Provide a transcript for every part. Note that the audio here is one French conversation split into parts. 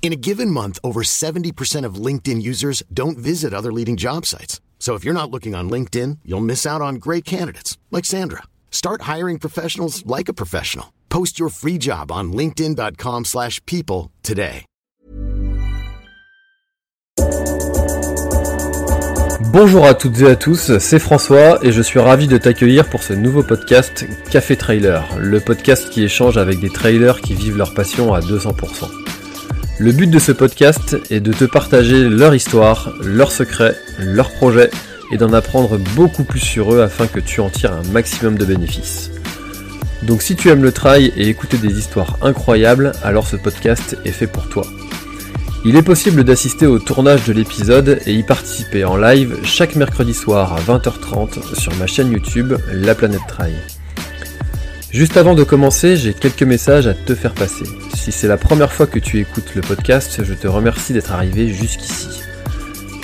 In a given month, over 70% of LinkedIn users don't visit other leading job sites. So if you're not looking on LinkedIn, you'll miss out on great candidates like Sandra. Start hiring professionals like a professional. Post your free job on linkedin.com/people today. Bonjour à toutes et à tous, c'est François et je suis ravi de t'accueillir pour ce nouveau podcast Café Trailer, le podcast qui échange avec des trailers qui vivent leur passion à 200%. Le but de ce podcast est de te partager leur histoire, leurs secrets, leurs projets et d'en apprendre beaucoup plus sur eux afin que tu en tires un maximum de bénéfices. Donc si tu aimes le trail et écouter des histoires incroyables, alors ce podcast est fait pour toi. Il est possible d'assister au tournage de l'épisode et y participer en live chaque mercredi soir à 20h30 sur ma chaîne YouTube La Planète Trail. Juste avant de commencer, j'ai quelques messages à te faire passer. Si c'est la première fois que tu écoutes le podcast, je te remercie d'être arrivé jusqu'ici.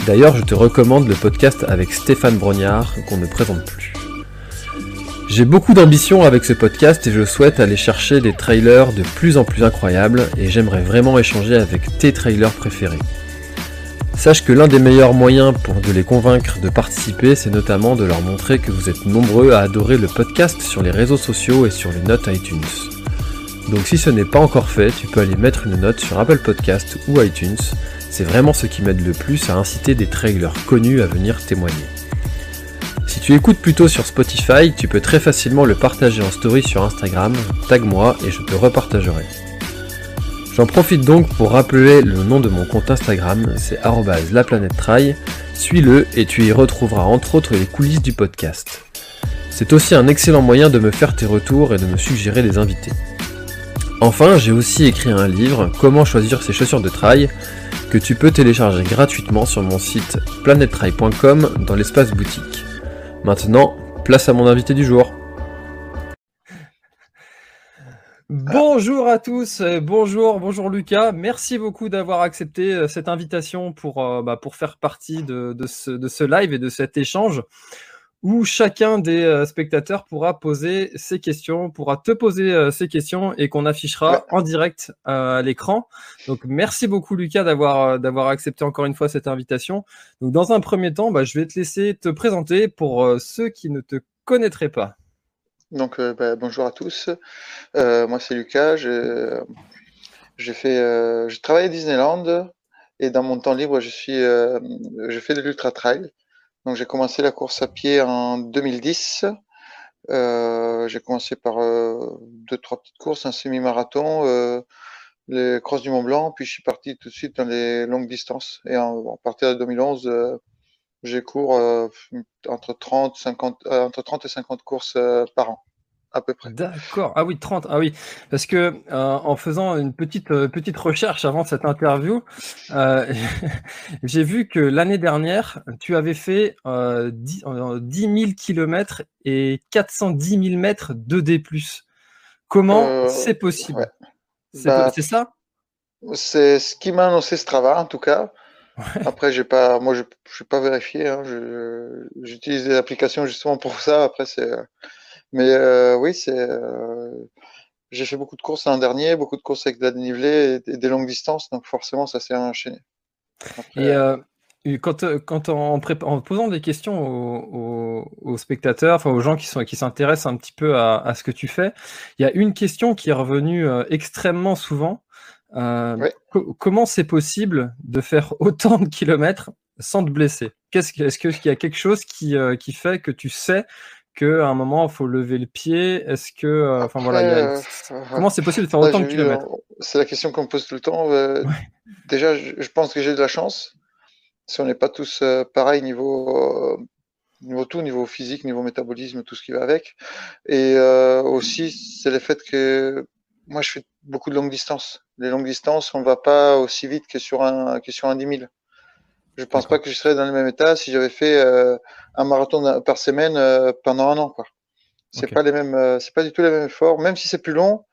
D'ailleurs, je te recommande le podcast avec Stéphane Brognard qu'on ne présente plus. J'ai beaucoup d'ambition avec ce podcast et je souhaite aller chercher des trailers de plus en plus incroyables et j'aimerais vraiment échanger avec tes trailers préférés. Sache que l'un des meilleurs moyens pour de les convaincre de participer, c'est notamment de leur montrer que vous êtes nombreux à adorer le podcast sur les réseaux sociaux et sur les notes iTunes. Donc si ce n'est pas encore fait, tu peux aller mettre une note sur Apple Podcast ou iTunes. C'est vraiment ce qui m'aide le plus à inciter des trailers connus à venir témoigner. Si tu écoutes plutôt sur Spotify, tu peux très facilement le partager en story sur Instagram, tag moi et je te repartagerai. J'en profite donc pour rappeler le nom de mon compte Instagram, c'est @laplanètetrai. Suis-le et tu y retrouveras entre autres les coulisses du podcast. C'est aussi un excellent moyen de me faire tes retours et de me suggérer des invités. Enfin, j'ai aussi écrit un livre, Comment choisir ses chaussures de trail, que tu peux télécharger gratuitement sur mon site planettrail.com dans l'espace boutique. Maintenant, place à mon invité du jour. Bonjour à tous, euh, bonjour, bonjour Lucas. Merci beaucoup d'avoir accepté euh, cette invitation pour, euh, bah, pour faire partie de, de, ce, de, ce, live et de cet échange où chacun des spectateurs pourra poser ses questions, pourra te poser ses questions et qu'on affichera en direct à l'écran. Donc merci beaucoup Lucas d'avoir d'avoir accepté encore une fois cette invitation. Donc dans un premier temps, bah, je vais te laisser te présenter pour ceux qui ne te connaîtraient pas. Donc, euh, bah, bonjour à tous. Euh, moi, c'est Lucas. J'ai fait, euh, je travaille à Disneyland et dans mon temps libre, je suis, je fais de l'ultra trail. Donc, j'ai commencé la course à pied en 2010. Euh, j'ai commencé par deux, trois petites courses, un semi-marathon, les crosses du Mont Blanc, puis je suis parti tout de suite dans les longues distances. Et en partir de 2011, j'ai cours euh, entre 30, 50, euh, entre 30 et 50 courses euh, par an. À peu près. D'accord. Ah oui, 30. Ah oui. Parce que en faisant une petite, petite recherche avant cette interview, j'ai vu que l'année dernière, tu avais fait 10, 10 000 km et 410 000 mètres de D. Comment c'est possible? C'est bah, ça? C'est ce qui m'a annoncé Strava, en tout cas. Après, j'ai pas, moi, je n'ai pas vérifié. Hein, J'utilise des applications justement pour ça. Après, c'est, mais euh, oui, c'est. Euh, j'ai fait beaucoup de courses l'an dernier, beaucoup de courses avec de la dénivelée et, des longues distances, donc forcément, ça s'est enchaîné. et euh, quand, quand en, en, posant des questions aux, aux, spectateurs, enfin aux gens qui sont qui s'intéressent un petit peu à, à, ce que tu fais, il y a une question qui est revenue extrêmement souvent. Euh, comment c'est possible de faire autant de kilomètres sans te blesser? Est-ce qu'il y a quelque chose qui, euh, qui fait que tu sais qu'à un moment, il faut lever le pied? Est-ce que. Euh, enfin voilà, comment c'est possible de faire autant de kilomètres? C'est la question qu'on me pose tout le temps. Déjà, je, pense que j'ai de la chance. Si on n'est pas tous pareils niveau niveau tout, niveau physique, niveau métabolisme, tout ce qui va avec. Et aussi, c'est le fait que moi, je fais beaucoup de longues distances. Les longues distances, on ne va pas aussi vite que sur un, que sur un 10 000. Je pense pas que je serais dans le même état si j'avais fait euh, un marathon par semaine euh, pendant un an. Quoi. C'est pas les mêmes, euh, c'est pas du tout les mêmes efforts. Même si c'est plus long,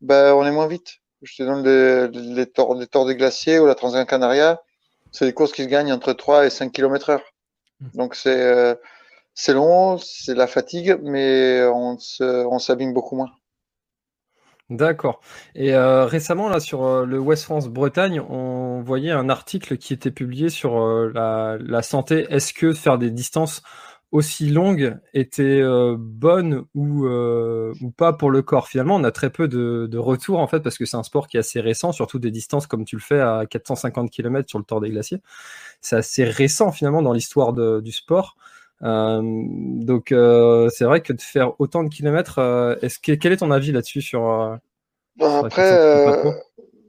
ben, on est moins vite. Je te donne les, les, les torts des glaciers ou la Transgran Canaria. C'est des courses qui se gagnent entre 3 et 5 km heure. Mmh. Donc c'est, c'est long, c'est la fatigue, mais on, on s'abîme beaucoup moins. D'accord. Et euh, récemment, là, sur euh, le West France Bretagne, on voyait un article qui était publié sur euh, la, santé. Est-ce que faire des distances aussi longues était bonne ou, ou pas pour le corps? Finalement, on a très peu de, de retours, en fait, parce que c'est un sport qui est assez récent, surtout des distances comme tu le fais à 450 km sur le Tour des Glaciers. C'est assez récent, finalement, dans l'histoire du sport. Euh, donc euh, c'est vrai que de faire autant de kilomètres, euh, est-ce que, quel est ton avis là-dessus sur, bah, Après,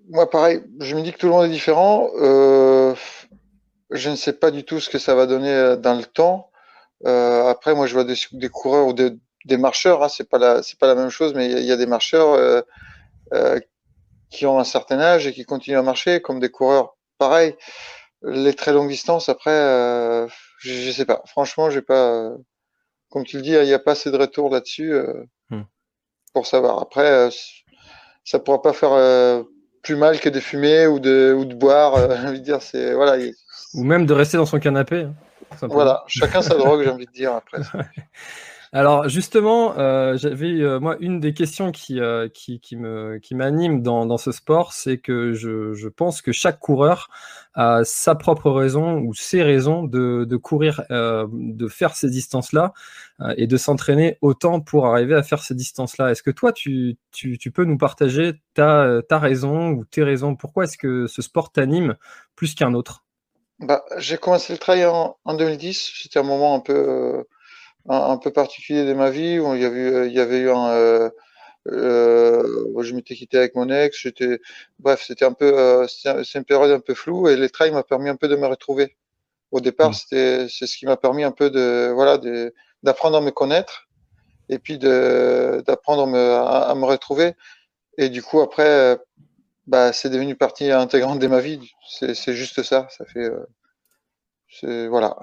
moi pareil, je me dis que tout le monde est différent. je ne sais pas du tout ce que ça va donner dans le temps. après, moi je vois des, des coureurs ou des, des marcheurs, hein, c'est pas la c'est pas la même chose, mais il y, a des marcheurs qui ont un certain âge et qui continuent à marcher, comme des coureurs pareil. Les très longues distances, après, je, sais pas. Franchement, j'ai pas. Comme tu le dis, il n'y a pas assez de retour là-dessus euh, hmm. pour savoir. Après, euh, ça pourra pas faire euh, plus mal que de fumer ou de, ou de boire. j'ai envie de dire, c'est voilà. Ou même de rester dans son canapé. Hein, voilà, chacun sa drogue, j'ai envie de dire après. Alors justement, euh, j'avais euh, moi une des questions qui, euh, m'anime dans, ce sport, c'est que je, pense que chaque coureur a sa propre raison ou ses raisons de, courir, de faire ces distances-là et de s'entraîner autant pour arriver à faire ces distances-là. Est-ce que toi, tu, tu, tu, peux nous partager ta, raison ou tes raisons? Pourquoi est-ce que ce sport t'anime plus qu'un autre? Bah, J'ai commencé le trail en 2010. C'était un moment un peu un, peu particulier de ma vie où il y avait, il y avait eu un, euh, euh, je m'étais quitté avec mon ex, j'étais, bref, c'était un peu, euh, c'est une période un peu floue et les trails m'a permis un peu de me retrouver. Au départ, mmh. c'était, c'est ce qui m'a permis un peu de, voilà, d'apprendre à me connaître et puis de, d'apprendre à, à, me retrouver. Et du coup, après, bah, c'est devenu partie intégrante de ma vie. C'est, c'est juste ça. Ça fait, euh, c'est, voilà.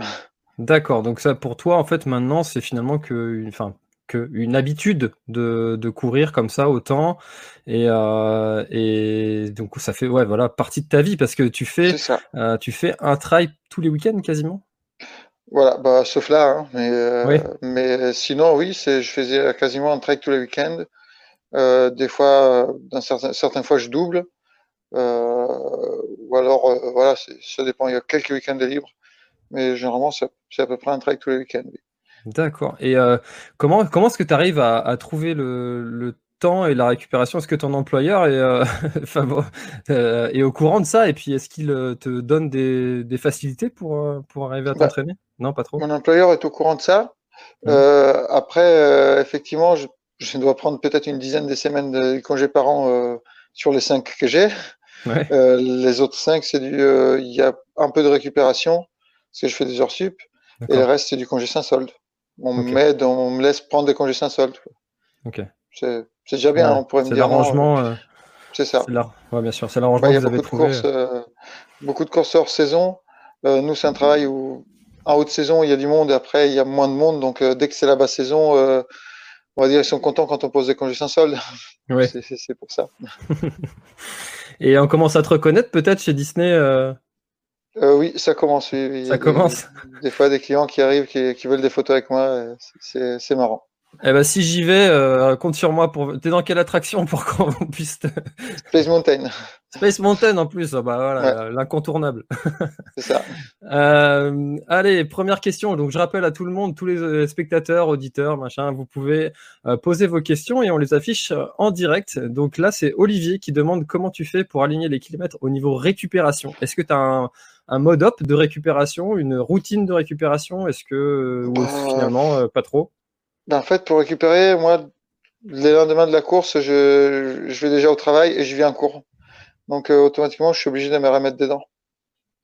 D'accord, donc ça pour toi, en fait, maintenant, c'est finalement que, enfin, que une habitude de, de courir comme ça autant et, euh, et donc ça fait ouais voilà partie de ta vie parce que tu fais euh, tu fais un trail tous les week-ends quasiment? Voilà bah sauf là hein, mais euh, mais sinon oui c'est je faisais quasiment un trail tous les week-ends. Des fois dans certains certaines fois je double. Ou alors voilà ça dépend il y a quelques week-ends de libre mais généralement, c'est à peu près un trail tous les week-ends. D'accord. Et euh, comment, comment est-ce que tu arrives à, trouver le, temps et la récupération? Est-ce que ton employeur est, euh, euh, est, au courant de ça? Et puis, est-ce qu'il te donne des, facilités pour, pour arriver à bah, t'entraîner? Non, pas trop. Mon employeur est au courant de ça. Mmh. après, effectivement, je, je, dois prendre peut-être une dizaine de semaines de congés par an sur les cinq que j'ai. les autres cinq, c'est du, il y a un peu de récupération parce que je fais des heures sup, et le reste, c'est du congé sans solde. On, m'aide, on me laisse prendre des congés sans solde. Ok. C'est déjà bien, on pourrait me dire. l'arrangement. Euh, c'est ça. Ouais, bien sûr, c'est l'arrangement que vous avez trouvé. Courses, euh, beaucoup de courses hors saison. Euh, nous, c'est un travail où, en haute saison, il y a du monde, et après, il y a moins de monde. Donc, dès que c'est la basse saison, on va dire, ils sont contents quand on pose des congés sans solde. Ouais. c'est pour ça. et on commence à te reconnaître peut-être chez Disney euh, oui, ça commence. Oui, ça commence. Des, fois, des clients qui arrivent, qui, qui veulent des photos avec moi, c'est marrant. Eh ben, si j'y vais, euh, compte sur moi. Pour... T'es dans quelle attraction pour qu'on puisse. Te... Space Mountain. Space Mountain en plus, ah bah voilà, l'incontournable. C'est ça. euh, allez, première question. Donc, je rappelle à tout le monde, tous les euh, spectateurs, auditeurs, machin, vous pouvez euh, poser vos questions et on les affiche en direct. Donc là, c'est Olivier qui demande comment tu fais pour aligner les kilomètres au niveau récupération. Est-ce que tu as un, un mode op de récupération, une routine de récupération? Est-ce que ou finalement pas trop? Ben, en fait, pour récupérer, moi, les lendemains de la course, je, je vais déjà au travail et je viens en cours. Donc, euh, automatiquement, je suis obligé de me remettre dedans.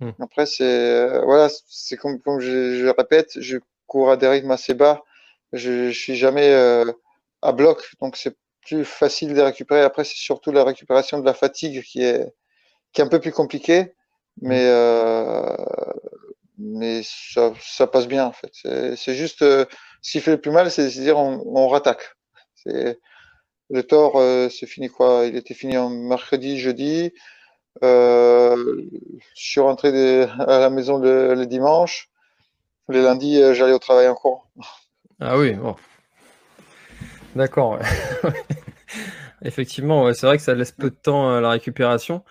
Hmm. Après, c'est, euh, voilà, c'est comme, comme je, je, répète, je cours à des rythmes assez bas. Je, je suis jamais euh, à bloc. Donc, c'est, plus facile de récupérer. Après, c'est surtout la récupération de la fatigue qui est, qui est un peu plus compliquée. Mais, euh, mais ça, ça, passe bien, en fait. C'est juste, euh, ce qui fait le plus mal, c'est de dire on, on rattaque. Le tort, euh, c'est fini quoi Il était fini en mercredi, jeudi. Euh, je suis rentré à la maison le, dimanche. Le lundi, j'allais au travail en cours. Ah oui, bon. D'accord. Effectivement, c'est vrai que ça laisse peu de temps à la récupération,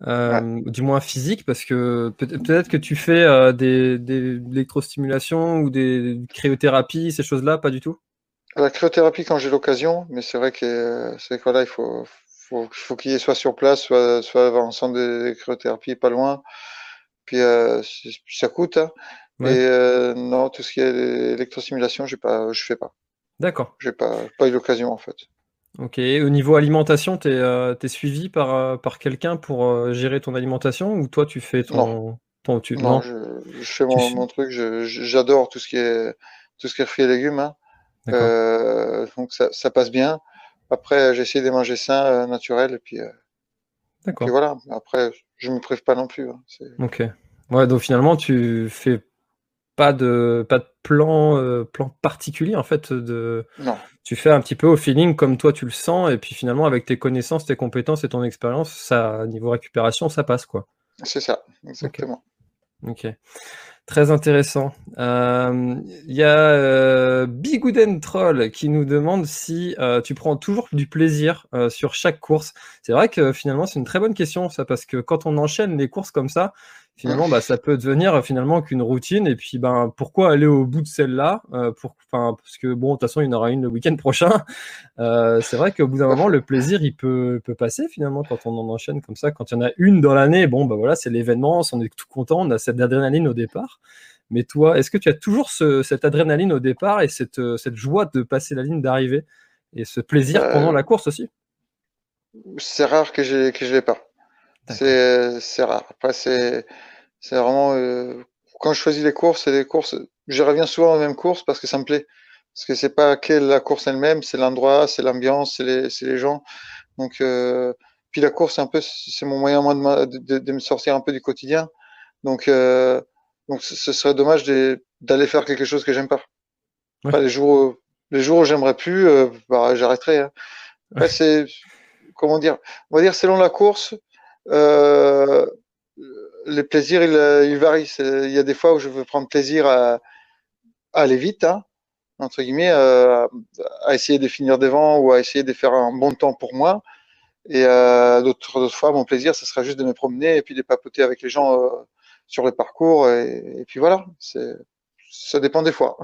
du moins physique, parce que peut-être que tu fais des, des électrostimulations ou des cryothérapies, ces choses-là, pas du tout? La cryothérapie quand j'ai l'occasion, mais c'est vrai que c'est il faut, faut, faut qu'il y soit sur place, soit, soit en centre de cryothérapie pas loin. Puis, euh, ça coûte. Hein. Et euh, non, tout ce qui est électrostimulation, je fais pas. D'accord. J'ai pas, pas eu l'occasion en fait. Ok. Au niveau alimentation, tu es, euh, suivi par, euh, par quelqu'un pour euh, gérer ton alimentation ou toi tu fais ton. Non, ton, tu... non, Je, je, fais mon, mon truc. J'adore tout ce qui est tout ce qui est fruits et légumes. Hein. donc ça, ça, passe bien. Après, j'essaie de manger sain, naturel, et puis, puis, voilà. Après, je me prive pas non plus. Hein, ok. Ouais, donc finalement, tu fais pas de pas de plan euh, plan particulier en fait de non. tu fais un petit peu au feeling comme toi tu le sens et puis finalement avec tes connaissances tes compétences et ton expérience ça niveau récupération ça passe quoi c'est ça exactement ok, Très intéressant. Il euh, y a euh, Bigooden Troll qui nous demande si euh, tu prends toujours du plaisir sur chaque course. C'est vrai que finalement c'est une très bonne question ça parce que quand on enchaîne les courses comme ça, finalement, bah, ça peut devenir euh, finalement qu'une routine. Et puis, ben, pourquoi aller au bout de celle-là euh, pour, Parce que, bon, de toute façon, il y en aura une le week-end prochain. Euh, c'est vrai qu'au bout d'un moment, le plaisir, il peut, peut passer finalement quand on en enchaîne comme ça. Quand il y en a une dans l'année, bon, bah voilà, c'est l'événement, on est tout content, on a cette adrénaline au départ. Mais toi, est-ce que tu as toujours ce, cette adrénaline au départ et cette, cette joie de passer la ligne d'arrivée et ce plaisir pendant la course aussi? C'est rare que, que je l'ai pas. C'est rare. Après, c'est vraiment euh, quand je choisis les courses, c'est des courses. Je reviens souvent aux mêmes courses parce que ça me plaît. Parce que c'est pas que la course elle-même, c'est l'endroit, c'est l'ambiance, c'est les, les, gens. Donc, euh, puis la course, un peu, c'est mon moyen moi de, de, de, me sortir un peu du quotidien. Donc, euh, donc, ce serait dommage d'aller faire quelque chose que j'aime pas. les jours, les jours où j'aimerais plus, euh, bah, j'arrêterai. Hein. c'est comment dire, on va dire selon la course, euh, les plaisirs, ils, ils varient. Il y a des fois où je veux prendre plaisir à, aller vite, hein, entre guillemets, euh, à essayer de finir devant ou à essayer de faire un bon temps pour moi. Et euh, d'autres fois, mon plaisir, ce sera juste de me promener et puis de papoter avec les gens euh, sur le parcours. Et, et puis voilà, ça dépend des fois.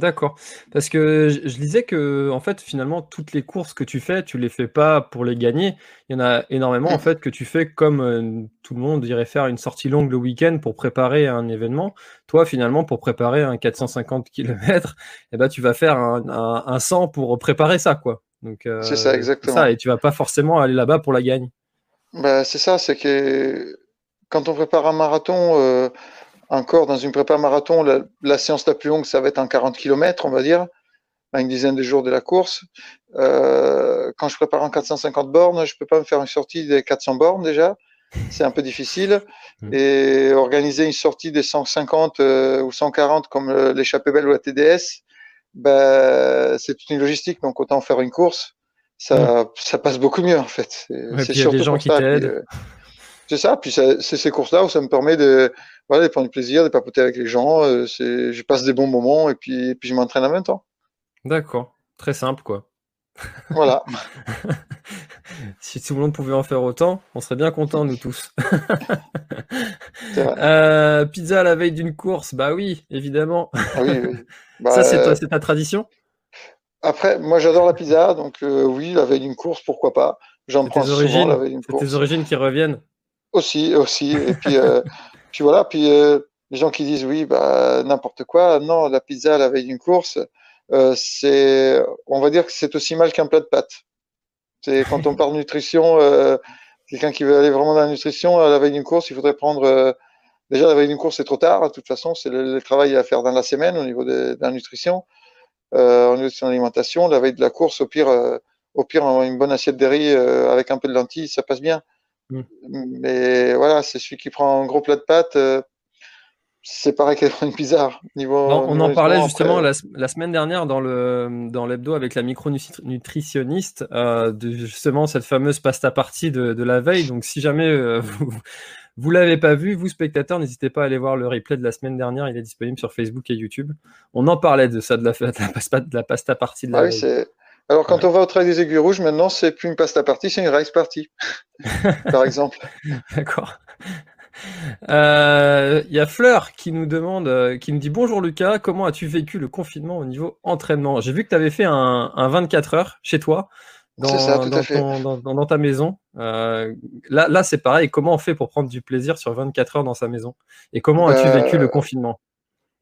D'accord. Parce que je, je disais que, en fait, finalement, toutes les courses que tu fais, tu les fais pas pour les gagner. Il y en a énormément, en mmh. fait, que tu fais comme euh, tout le monde irait faire une sortie longue le week-end pour préparer un événement. Toi, finalement, pour préparer un 450 km, eh ben, tu vas faire un, un, 100 pour préparer ça, quoi. Donc, euh, c'est ça, exactement. Ça, et tu vas pas forcément aller là-bas pour la gagne. Bah, c'est ça, c'est que quand on prépare un marathon, euh, encore dans une prépa marathon, la, séance la plus longue, ça va être en 40 km, on va dire, à une dizaine de jours de la course. Euh, quand je prépare en 450 bornes, je peux pas me faire une sortie des 400 bornes déjà. C'est un peu difficile. Mmh. Et organiser une sortie des 150 euh, ou 140 comme l'échappée belle ou la TDS, ben, c'est toute une logistique. Donc autant faire une course. Ça, mmh. ça passe beaucoup mieux en fait. C'est y a des gens qui t'aident. Euh, c'est ça. Puis c'est ces courses-là où ça me permet de, voilà, de prendre du plaisir, de papoter avec les gens. Euh, c'est, je passe des bons moments et puis, puis je m'entraîne en même temps. D'accord. Très simple, quoi. Voilà. si tout le monde pouvait en faire autant, on serait bien contents, nous tous. euh, pizza à la veille d'une course, bah oui, évidemment. Ah oui, oui. Bah, ça, c'est, ta, ta tradition? Après, moi, j'adore la pizza, donc euh, oui, la veille d'une course, pourquoi pas. J'en prends souvent la veille d'une course. Tes origines qui reviennent? Aussi, aussi. Et puis, euh, puis voilà. Puis euh, les gens qui disent oui, bah n'importe quoi. Non, la pizza à la veille d'une course, euh, c'est, on va dire que c'est aussi mal qu'un plat de pâtes. C'est quand on parle nutrition, euh, quelqu'un qui veut aller vraiment dans la nutrition à la veille d'une course, il faudrait prendre euh, déjà la veille d'une course c'est trop tard. De toute façon, c'est le, travail à faire dans la semaine au niveau de, de la nutrition, euh, au niveau de son alimentation. La veille de la course, au pire, au pire, une bonne assiette de riz avec un peu de lentilles, ça passe bien. Mm. Mais voilà, c'est celui qui prend un gros plat de pâtes c'est pareil qu'elle une bizarre. Niveau, on en parlait justement la, semaine dernière dans le dans l'hebdo avec la micronutritionniste euh, de justement cette fameuse pasta partie de, la veille. Donc si jamais euh, vous vous l'avez pas vu, vous spectateurs, n'hésitez pas à aller voir le replay de la semaine dernière. Il est disponible sur Facebook et YouTube. On en parlait de ça, de la, de la, pasta, de la pasta partie de la ah veille. Alors quand on va au travail des aiguilles rouges, maintenant c'est plus une pasta partie, c'est une rice party, par exemple. D'accord. Il euh, y a Fleur qui nous demande, euh, qui nous dit bonjour Lucas, comment as-tu vécu le confinement au niveau entraînement? J'ai vu que tu avais fait un, 24 heures chez toi. Dans, ta maison. Euh, là, là c'est pareil. Comment on fait pour prendre du plaisir sur 24 heures dans sa maison? Et comment as-tu bah, vécu le confinement?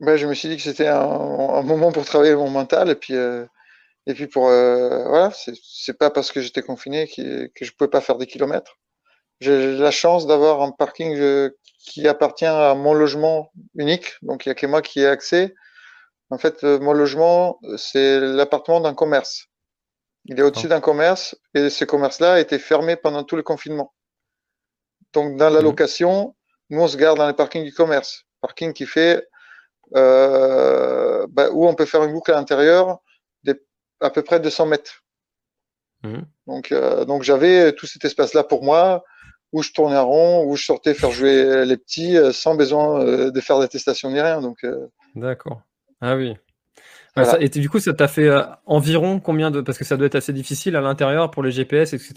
bah, Je me suis dit que c'était un, moment pour travailler mon mental. Et puis, et puis pour. voilà, c'est pas parce que j'étais confiné que, que je pouvais pas faire des kilomètres. J'ai la chance d'avoir un parking euh, qui appartient à mon logement unique, donc il n'y a que moi qui ai accès. En fait, euh, mon logement, c'est l'appartement d'un commerce. Il est au-dessus d'un commerce et ce commerce-là a été fermé pendant tout le confinement. Donc, dans la mmh. location, nous, on se garde dans les parkings du commerce. Parking qui fait euh, bah, où on peut faire une boucle à l'intérieur à peu près 200 mètres. Mmh. Donc, euh, donc j'avais tout cet espace-là pour moi où je tournais en rond, où je sortais faire jouer les petits euh, sans besoin euh, de faire d'attestation ni rien. Donc, euh, D'accord. Ah oui. et du coup, ça t'a fait environ combien de. Parce que ça doit être assez difficile à l'intérieur pour les GPS, etc.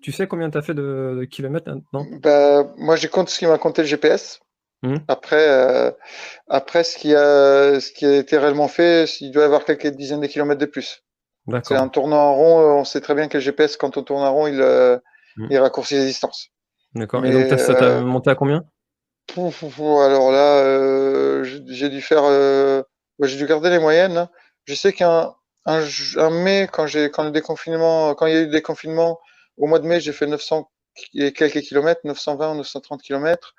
Tu sais combien tu as fait de, kilomètres non bah, Moi, j'ai compte ce qui m'a compté le GPS. Mmh. Après, après ce, qui a, ce qui a été réellement fait, il doit y avoir quelques dizaines de kilomètres de plus. C'est en tournant en rond, on sait très bien que le GPS, quand on tourne en rond, il, mmh. il raccourcit les distances. D'accord. Et donc, ça t'a euh, monté à combien? Alors là, euh, j'ai dû faire. Euh, j'ai dû garder les moyennes. Hein. Je sais qu'un un, mai, quand, j'ai, quand, le déconfinement, quand il y a eu le déconfinement, au mois de mai, j'ai fait 900 et quelques kilomètres, 920 ou 930 kilomètres.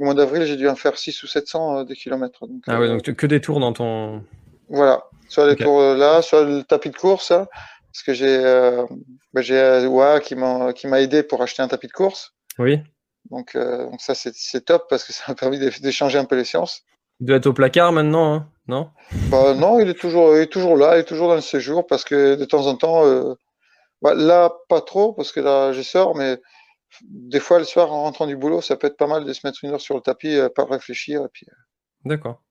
Au mois d'avril, j'ai dû en faire 6 ou 700 des kilomètres. ah ouais, donc que des tours dans ton. Voilà, soit les tours là, soit le tapis de course, hein, parce que j'ai bah, j'ai Ouah qui m'a qui m'a aidé pour acheter un tapis de course. Oui. Donc, euh, donc ça, c'est top parce que ça m'a permis d'échanger un peu les sciences. Il doit être au placard maintenant, hein non? Bah, Non, il est, toujours, il est toujours là, il est toujours dans le séjour parce que de temps en temps, euh, bah, là, pas trop parce que là, je sors, mais des fois, le soir, en rentrant du boulot, ça peut être pas mal de se mettre une heure sur le tapis, euh, pas réfléchir. Et puis, D'accord.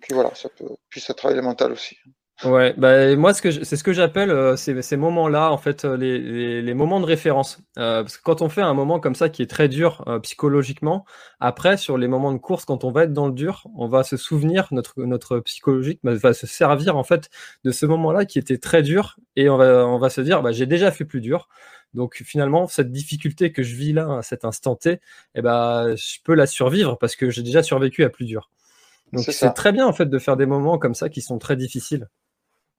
Puis voilà, ça peut, puis ça travaille le mental aussi. Ouais, bah, moi, c'est ce que j'appelle euh, ces, moments-là, en fait, euh, les, moments de référence. Euh, parce que quand on fait un moment comme ça qui est très dur psychologiquement, après, sur les moments de course, quand on va être dans le dur, on va se souvenir, notre, psychologique va se servir, en fait, de ce moment-là qui était très dur et on va, se dire, bah, j'ai déjà fait plus dur. Donc finalement, cette difficulté que je vis là, à cet instant T, eh ben, je peux la survivre parce que j'ai déjà survécu à plus dur. Donc c'est très bien en fait de faire des moments comme ça qui sont très difficiles.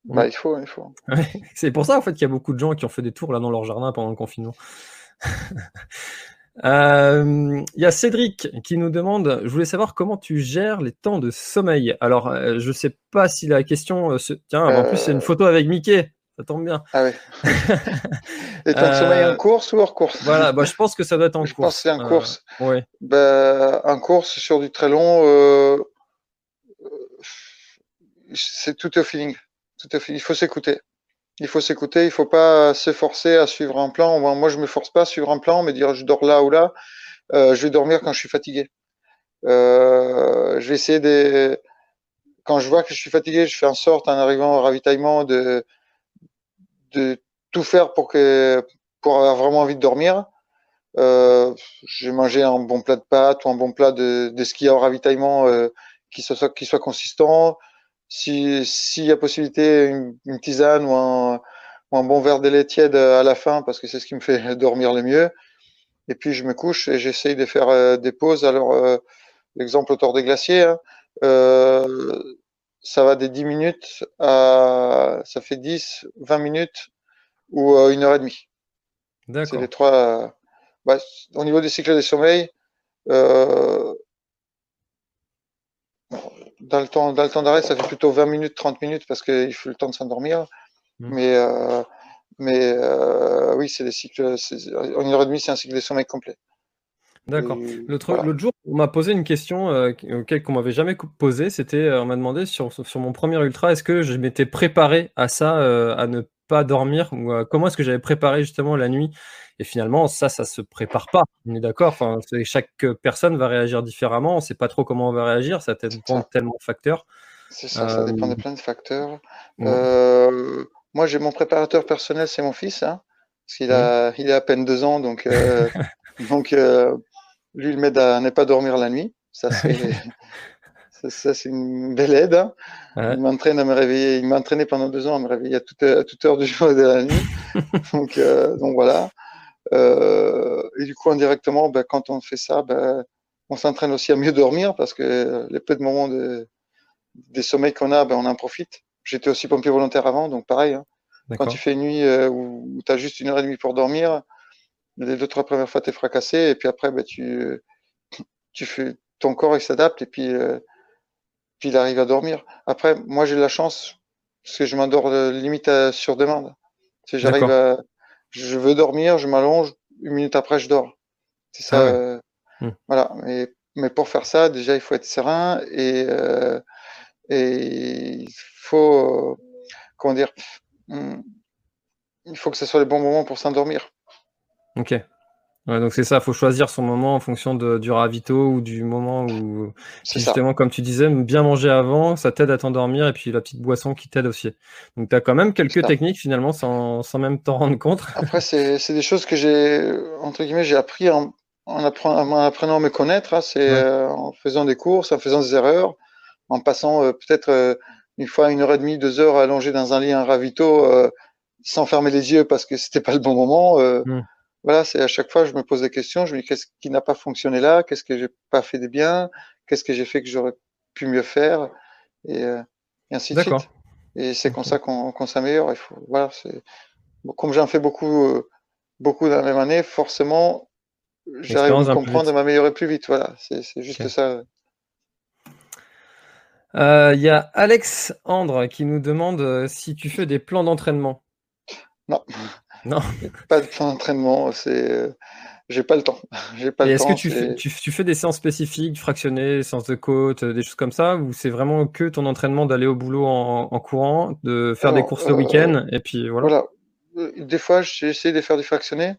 Bah, il faut, il faut. c'est pour ça en fait qu'il y a beaucoup de gens qui ont fait des tours là dans leur jardin pendant le confinement. Euh, il y a Cédric qui nous demande, je voulais savoir comment tu gères les temps de sommeil? Alors, euh, je sais pas si la question, euh, se... tiens, en plus c'est une photo avec Mickey, ça tombe bien. Ah oui. les temps de sommeil en course ou hors course? Voilà, bah, je pense que ça doit être en course. Je pense que c'est en course. Oui. Bah, en course sur du très long, c'est tout au feeling il faut s'écouter. Il faut s'écouter, il faut pas s'efforcer à suivre un plan. Moi, je me force pas à suivre un plan, mais dire je dors là ou là. Euh, je vais dormir quand je suis fatigué. Euh, je vais essayer de, quand je vois que je suis fatigué, je fais en sorte, en arrivant au ravitaillement, de, tout faire pour que, pour avoir vraiment envie de dormir. Euh, je vais manger un bon plat de pâtes ou un bon plat de, de ski au ravitaillement euh, qui soit, qui soit consistant s'il y a possibilité, une, tisane ou un, ou un, bon verre de lait tiède à la fin, parce que c'est ce qui me fait dormir le mieux. Et puis je me couche et j'essaye de faire euh, des pauses. Alors, euh, l'exemple autour des glaciers, hein, euh, ça va des 10 minutes à, ça fait 10, 20 minutes ou une heure et demie. C'est les trois. Bah, au niveau des cycles de sommeil, euh, dans le temps, dans le temps d'arrêt, ça fait plutôt 20 minutes, 30 minutes parce qu'il faut le temps de s'endormir. Mmh. Mais, euh, Mais oui, c'est des cycles. En une heure et demie, c'est un cycle de sommeil complet. D'accord. L'autre jour, on m'a posé une question euh, qu'on m'avait jamais posée. C'était, euh, on m'a demandé sur, sur mon premier ultra, est-ce que je m'étais préparé à ça, euh, à ne pas dormir, ou comment est-ce que j'avais préparé justement la nuit? Et finalement, ça, ça se prépare pas. On est d'accord. Enfin, chaque personne va réagir différemment. On ne sait pas trop comment on va réagir. Ça dépend de tellement de facteurs. C'est ça, ça dépend de plein de facteurs. moi, j'ai mon préparateur personnel, c'est mon fils, hein, parce qu'il a, il a à peine deux ans, donc. donc lui, il m'aide à ne pas dormir la nuit. Ça, c'est, une belle aide. Hein. Il m'entraîne à me réveiller. Il m'a entraîné pendant deux ans à me réveiller à toute, à toute heure du jour et de la nuit. donc, euh, donc voilà. Euh, et du coup, indirectement, ben, quand on fait ça, ben, on s'entraîne aussi à mieux dormir parce que les peu de moments de, des sommeils qu'on a, ben, on en profite. J'étais aussi pompier volontaire avant, donc pareil. Hein. Quand tu fais une nuit euh, où tu as juste une heure et demie pour dormir, les deux, trois premières fois, tu es fracassé, et puis après, bah, tu, tu fais, ton corps, il s'adapte, et puis, euh, puis il arrive à dormir. Après, moi, j'ai de la chance, parce que je m'endors euh, limite sur demande. Si j'arrive à, je veux dormir, je m'allonge, une minute après, je dors. C'est ça. Ah euh, hmm. Voilà. Mais, mais pour faire ça, déjà, il faut être serein et, et il faut, comment dire, hmm, il faut que ce soit le bon moment pour s'endormir. Ok. donc c'est ça, il faut choisir son moment en fonction de, du ravito ou du moment où, justement, comme tu disais, bien manger avant, ça t'aide à t'endormir et puis la petite boisson qui t'aide aussi. Donc tu as quand même quelques techniques finalement sans, sans même t'en rendre compte. Après, c'est des choses que j'ai, entre guillemets, j'ai appris en, en, apprenant, à me connaître. Hein. c'est euh, en faisant des courses, en faisant des erreurs, en passant euh, peut-être euh, une fois une heure et demie, deux heures allongé dans un lit, un ravito, sans fermer les yeux parce que c'était pas le bon moment. Mmh voilà, c'est à chaque fois, je me pose des questions. Je me dis qu'est-ce qui n'a pas fonctionné là, qu'est-ce que j'ai pas fait de bien, qu'est-ce que j'ai fait que j'aurais pu mieux faire, et, euh, ainsi de suite. Et c'est comme ça qu'on s'améliore. Il faut, voilà, c'est comme j'en fais beaucoup, euh, beaucoup dans la même année, forcément, j'arrive à comprendre et m'améliorer plus vite. Voilà, c'est juste ça. Euh, il y a Alex Andre qui nous demande si tu fais des plans d'entraînement. Non. Non. Pas de plan d'entraînement, c'est. J'ai pas le temps. J'ai pas Est-ce que tu fais, tu, fais, des séances spécifiques, fractionnées, séances de côte, des choses comme ça, ou c'est vraiment que ton entraînement d'aller au boulot en, courant, de faire des courses le euh, week-end, et puis voilà. Euh, des fois, j'ai essayé de faire du fractionné.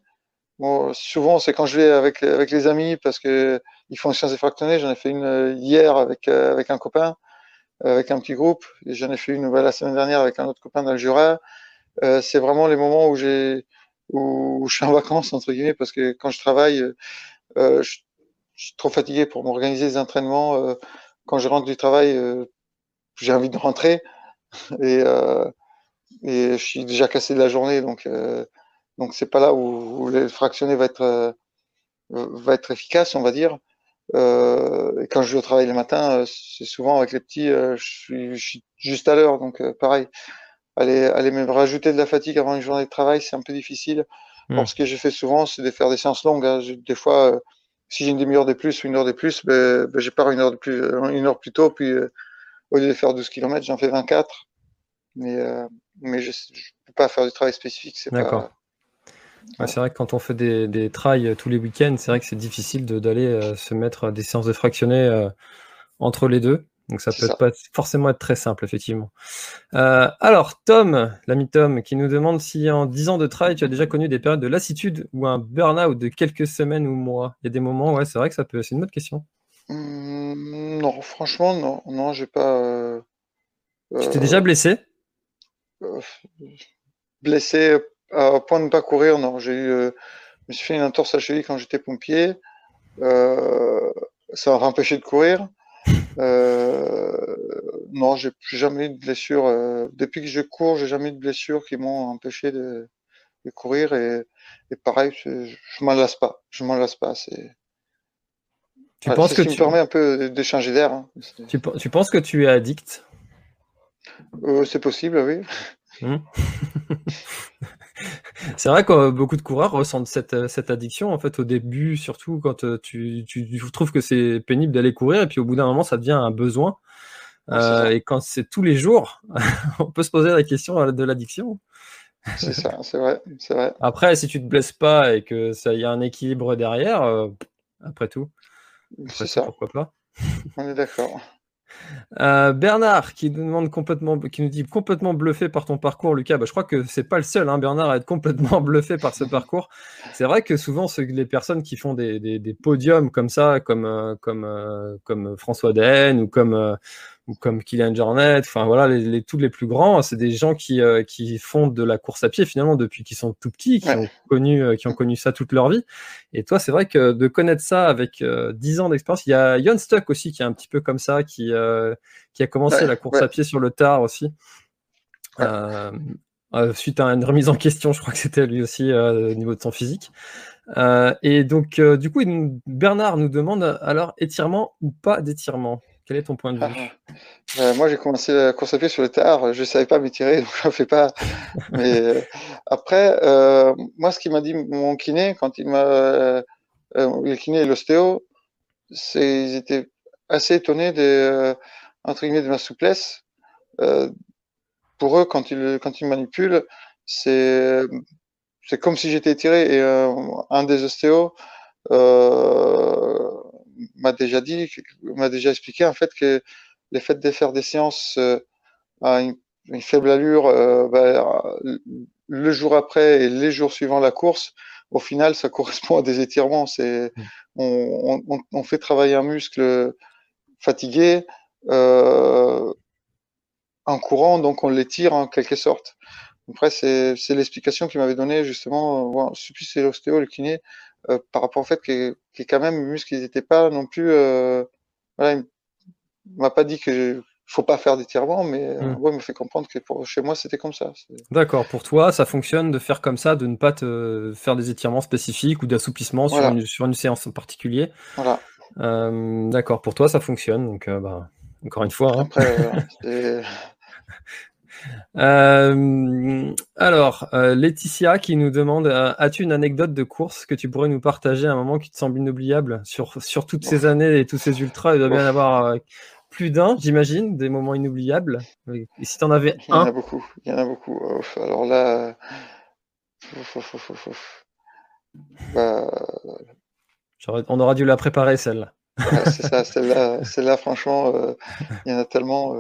Bon, souvent, c'est quand je vais avec, avec les amis parce que ils font une séance de fractionné. J'en ai fait une euh, hier avec, avec un copain, avec un petit groupe. Et j'en ai fait une la semaine dernière avec un autre copain dans le Jura. Euh, c'est vraiment les moments où j'ai où, je suis en vacances entre guillemets parce que quand je travaille, euh, je, suis trop fatigué pour m'organiser les entraînements. Euh, quand je rentre du travail, j'ai envie de rentrer et, et je suis déjà cassé de la journée, donc donc c'est pas là où, où le fractionné va être va être efficace, on va dire. Euh, et quand je vais au travail le matin, c'est souvent avec les petits, je suis, je, suis, juste à l'heure, donc pareil aller, aller me rajouter de la fatigue avant une journée de travail, c'est un peu difficile. Hmm. ce que j'ai fait souvent, c'est de faire des séances longues. Hein. Des fois, euh, si j'ai une demi-heure de plus ou une heure de plus, ben, ben, je pars une heure, de plus, euh, une heure plus tôt. Puis, euh, au lieu de faire 12 km, j'en fais 24. Mais, mais je ne peux pas faire du travail spécifique. C'est D'accord. c'est vrai que quand on fait des, des trails tous les week-ends, c'est vrai que c'est difficile d'aller se mettre des séances de fractionnés entre les deux. Donc ça peut pas forcément être très simple, effectivement. Euh, alors, Tom, l'ami Tom, qui nous demande si en 10 ans de travail, tu as déjà connu des périodes de lassitude ou un burn-out de quelques semaines ou mois. Il y a des moments, ouais, c'est vrai que ça peut. C'est une bonne question. Mmh, non, franchement, non, non, j'ai pas. Euh, tu t'es déjà blessé? euh, Blessé à point de ne pas courir, non. J'ai eu, je me suis fait une entorse à cheville quand j'étais pompier. ça m'a empêché de courir. Euh, non, j'ai jamais eu de blessure. Euh, depuis que je cours, j'ai jamais eu de blessure qui m'ont empêché de, courir. Et, pareil, je, je m'en lasse pas. Je m'en lasse pas. C'est. Tu penses que tu me permet un peu d'échanger d'air. Hein. Tu, tu, penses que tu es addict? Euh, C'est possible, oui. Mmh. c'est vrai que beaucoup de coureurs ressentent cette, cette, addiction en fait au début, surtout quand euh, tu, tu, trouves que c'est pénible d'aller courir et puis au bout d'un moment ça devient un besoin. Euh, et quand c'est tous les jours, on peut se poser la question de l'addiction. C'est ça, c'est vrai, c'est vrai. Après, si tu te blesses pas et que ça y a un équilibre derrière, euh, après tout, c'est ça. Pourquoi pas? On est d'accord. Euh, Bernard qui nous demande complètement, dit complètement bluffé par ton parcours, Lucas. Bah, je crois que c'est pas le seul, hein, Bernard, à être complètement bluffé par ce parcours. C'est vrai que souvent, les personnes qui font des, podiums comme ça, comme euh, comme euh, comme François Den ou comme ou comme Kylian Jornet, enfin voilà, les, les, tous les plus grands, c'est des gens qui, euh, qui font de la course à pied finalement depuis qu'ils sont tout petits, qui ont connu, euh, qui ont connu ça toute leur vie. Et toi, c'est vrai que de connaître ça avec euh, 10 ans d'expérience, il y a Jon Stuck aussi qui est un petit peu comme ça, qui, euh, qui a commencé la course à pied sur le tard aussi. suite à une remise en question, je crois que c'était lui aussi au niveau de son physique. et donc, du coup, Bernard nous demande alors étirement ou pas d'étirement? Quel est ton point de vue? Ah, euh, Moi, j'ai commencé la course à pied sur le tard. Je ne savais pas m'étirer, donc je ne fais pas. Mais euh, après, euh, moi, ce qu'il m'a dit mon kiné, quand il m'a. le kiné et l'ostéo, c'est, ils étaient assez étonnés de, entre guillemets, de ma souplesse. pour eux, quand ils, quand ils manipulent, c'est, c'est comme si j'étais étiré. Et un des ostéos, m'a déjà dit, m'a déjà expliqué en fait que les fait de faire des séances euh, à une, faible allure euh, bah, le jour après et les jours suivant la course, au final, ça correspond à des étirements. C'est mmh. on, on, on, fait travailler un muscle fatigué euh, en courant, donc on l'étire en quelque sorte. Après, c'est l'explication qu'il m'avait donnée justement. Je sais plus c'est l'ostéo, le kiné, euh, par rapport au fait que, que quand même les muscles ils n'étaient pas non plus euh, voilà il m'a pas dit que faut pas faire d'étirement mais euh, mmh. il m'a fait comprendre que pour, chez moi c'était comme ça. D'accord. Pour toi ça fonctionne de faire comme ça de ne pas te faire des étirements spécifiques ou d'assouplissement sur, une, sur une séance en particulier? Voilà. D'accord. Pour toi ça fonctionne. Donc bah, encore une fois hein. Après, Euh, alors, euh, Laetitia qui nous demande euh, As-tu une anecdote de course que tu pourrais nous partager à un moment qui te semble inoubliable sur, sur toutes ces années et tous ces ultras? Il doit bien y avoir plus d'un, j'imagine, des moments inoubliables. Et si tu en avais un Il y en a beaucoup. Il y en a beaucoup. Alors là. Bah, on aura dû la préparer, celle-là. c'est ça, celle-là, celle-là franchement, il y en a tellement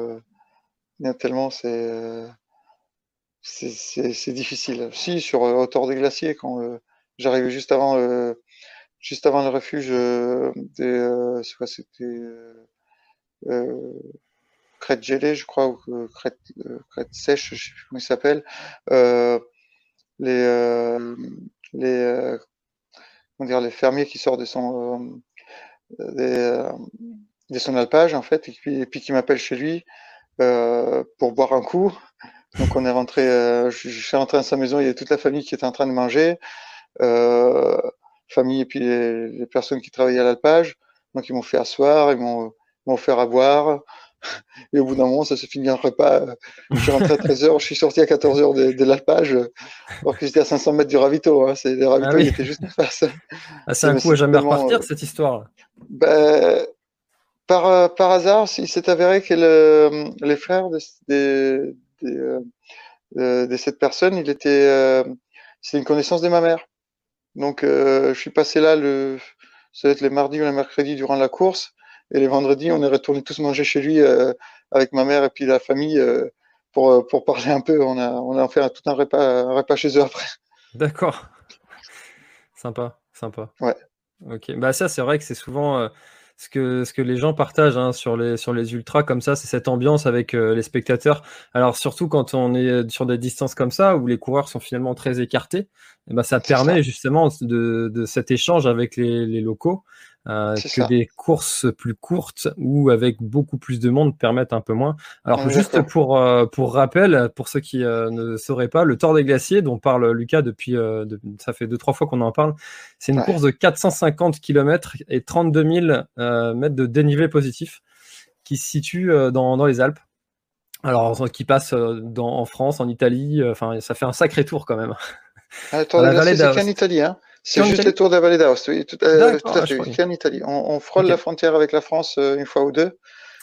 tellement c'est c'est difficile. Si sur euh, hauteur des glaciers, quand euh, j'arrivais juste avant euh, juste avant le refuge des c'était crête gelée, je crois, ou crête, crête sèche, je sais plus comment il s'appelle. les les comment dire les fermiers qui sortent de son de son alpage en fait et puis, et puis qui m'appelle chez lui euh, pour boire un coup. Donc on est rentré, euh, je, suis rentré dans sa maison, il y a toute la famille qui était en train de manger, euh, famille et puis les, personnes qui travaillaient à l'alpage. Donc ils m'ont fait asseoir, ils m'ont offert à boire. Et au bout d'un moment, ça se finit un repas. Je suis rentré à 13h, je suis sorti à 14h de, de l'alpage, alors que j'étais à 500 mètres du ravito. Hein. C'est, le ravito ah était juste en face. Ah, c'est un coup à jamais repartir, cette histoire. Ben, par, euh, par hasard, il s'est avéré que le, les frères de, de, de, euh, de, cette personne, il était, euh, c'est une connaissance de ma mère. Donc, je suis passé là le, ça va être les mardis ou les mercredis durant la course, et les vendredis, on est retourné tous manger chez lui avec ma mère et puis la famille pour, pour parler un peu. On a, on a fait tout un repas, un repas chez eux après. D'accord. Sympa, sympa. Ouais. Ok. Bah ça, c'est vrai que c'est souvent ce que, ce que les gens partagent hein, sur, les, sur les ultras comme ça, c'est cette ambiance avec euh, les spectateurs. Alors surtout quand on est sur des distances comme ça, où les coureurs sont finalement très écartés, eh ben, ça permet justement de, de, cet échange avec les, les locaux. Euh, que des courses plus courtes ou avec beaucoup plus de monde permettent un peu moins. Alors juste pour euh, pour rappel, pour ceux qui euh, ne sauraient pas, le Tour des Glaciers dont parle Lucas depuis, ça fait deux trois fois qu'on en parle, c'est une course de 450 km et 32 000 mètres de dénivelé positif qui se situe dans, dans les Alpes. Alors qui passe dans, en France, en Italie, enfin ça fait un sacré tour quand même. Ah, le Tour des Glaciers, c'est qu'en Italie, hein c'est juste le tour de la vallée d'Aoste, oui, tout, euh, tout à fait, qu'en Italie. On, on frôle la frontière avec la France euh, une fois ou deux,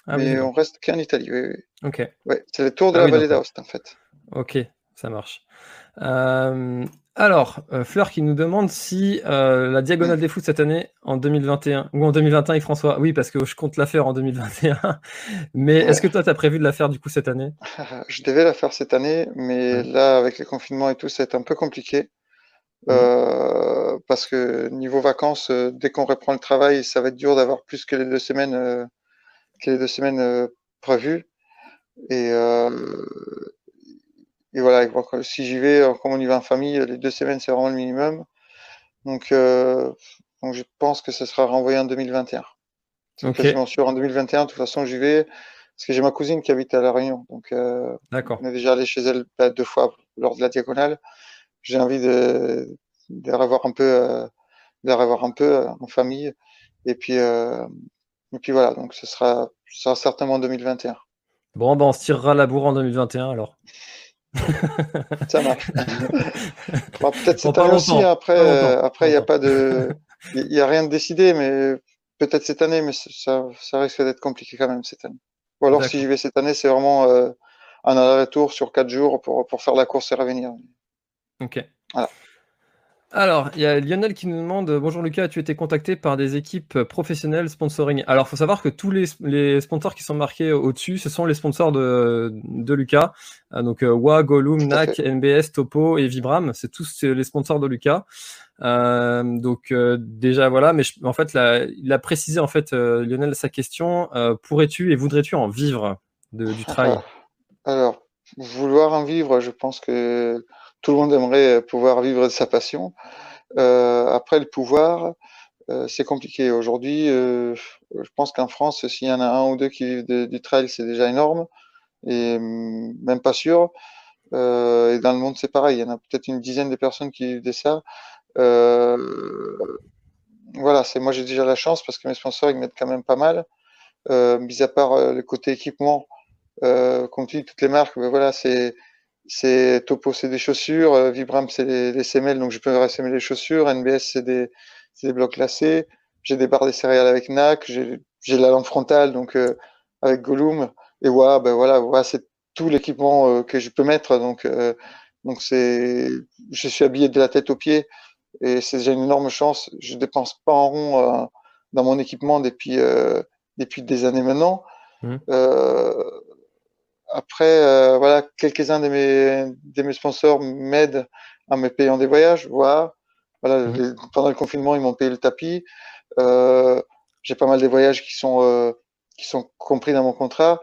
ah, mais on reste qu'en Italie, oui, oui. Ok. Ouais, c'est le tour de ah la vallée d'Aoste, en fait. Ok, ça marche. alors, Fleur qui nous demande si la diagonale des foot cette année, en 2021, ou en 2021 avec François. Oui, parce que je compte la faire en 2021. mais est-ce que toi, tu as prévu de la faire du coup cette année? Je devais la faire cette année, mais là, avec les confinements et tout, c'est un peu compliqué. Mmh. parce que niveau vacances, dès qu'on reprend le travail, ça va être dur d'avoir plus que les deux semaines, que les deux semaines prévues. Et, et voilà, si j'y vais, comme on y va en famille, les deux semaines, c'est vraiment le minimum. Donc, euh, donc, je pense que ce sera renvoyé en 2021. C'est okay. quasiment sûr en 2021. De toute façon, j'y vais parce que j'ai ma cousine qui habite à La Réunion. Donc, euh, on est déjà allé chez elle bah, deux fois lors de la diagonale. J'ai envie de, de revoir un peu, euh, de revoir un peu euh, en famille. Et puis, euh, et puis voilà. Donc, ce sera, ce sera certainement en 2021. Bon, ben, on se tirera la bourre en 2021 alors. ça marche. peut-être cette année aussi. Après, euh, après, il n'y a pas de, il y a rien de décidé, mais peut-être cette année, mais ça, ça risque d'être compliqué quand même cette année. Ou alors, si j'y vais cette année, c'est vraiment euh, un aller-retour sur quatre jours pour, pour faire la course et revenir. Ok. Voilà. Alors, il y a Lionel qui nous demande Bonjour Lucas, as-tu été contacté par des équipes professionnelles sponsoring? Alors, il faut savoir que tous les, sponsors qui sont marqués au-dessus, ce sont les sponsors de, Lucas. Ah, donc, euh, WA, Gollum, NAC, NBS, Topo et Vibram, c'est tous les sponsors de Lucas. Euh, donc, euh, déjà, voilà. Mais en fait, il a précisé, en fait, Lionel, sa question Pourrais-tu et voudrais-tu en vivre du trail? Alors, vouloir en vivre, je pense que tout le monde aimerait pouvoir vivre de sa passion. Euh, après, le pouvoir, euh, c'est compliqué. Aujourd'hui, euh, je pense qu'en France, s'il y en a un ou deux qui vivent du trail, c'est déjà énorme. Et hum, même pas sûr. et dans le monde, c'est pareil. Il y en a peut-être une dizaine de personnes qui vivent de ça. voilà, c'est moi j'ai déjà la chance parce que mes sponsors ils m'aident quand même pas mal. mis à part le côté équipement, comme tu toutes les marques, mais voilà, c'est c'est Topo, c'est des chaussures, euh, Vibram, c'est les, semelles, donc je peux ressemer les chaussures, NBS, c'est des, des blocs lacés, j'ai des barres de céréales avec NAC, j'ai la lampe frontale, donc euh, avec Gollum, et voilà, ben voilà, voilà c'est tout l'équipement euh, que je peux mettre, donc donc c'est, je suis habillé de la tête aux pieds, et c'est déjà une énorme chance. Je dépense pas en rond dans mon équipement depuis depuis des années maintenant. Mmh. Après, euh, voilà, quelques-uns de mes, de mes sponsors m'aident en me payant des voyages. Voilà. voilà mhm. pendant le confinement, ils m'ont payé le tapis. Euh, j'ai pas mal de voyages qui sont, euh, qui sont compris dans mon contrat.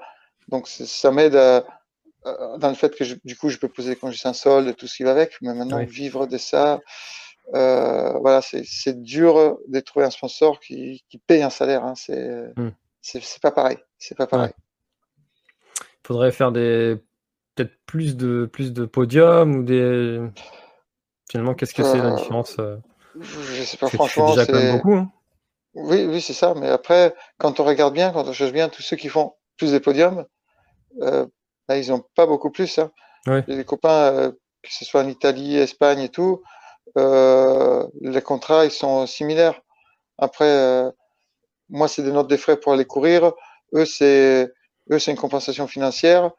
Donc, ça m'aide dans le fait que du coup, je peux poser quand j'ai un solde et tout ce qui va avec. Mais maintenant, vivre de ça, euh, voilà, c'est dur de trouver un sponsor qui, qui paye un salaire. Hein. Hmm. C'est c'est pas pareil. C'est pas pareil faudrait faire des peut-être plus de plus de podiums ou des finalement qu'est-ce que c'est la euh, différence euh? Je sais pas franchement. Déjà quand beaucoup. Hein. Oui, oui, c'est ça. Mais après, quand on regarde bien, quand on cherche bien, tous ceux qui font plus des podiums, euh, bah, ils ont pas beaucoup plus. Hein. Les copains, que ce soit en Italie, Espagne et tout, les contrats ils sont similaires. Après, moi c'est des notes des frais pour aller courir. Eux c'est eux, c'est une compensation financière.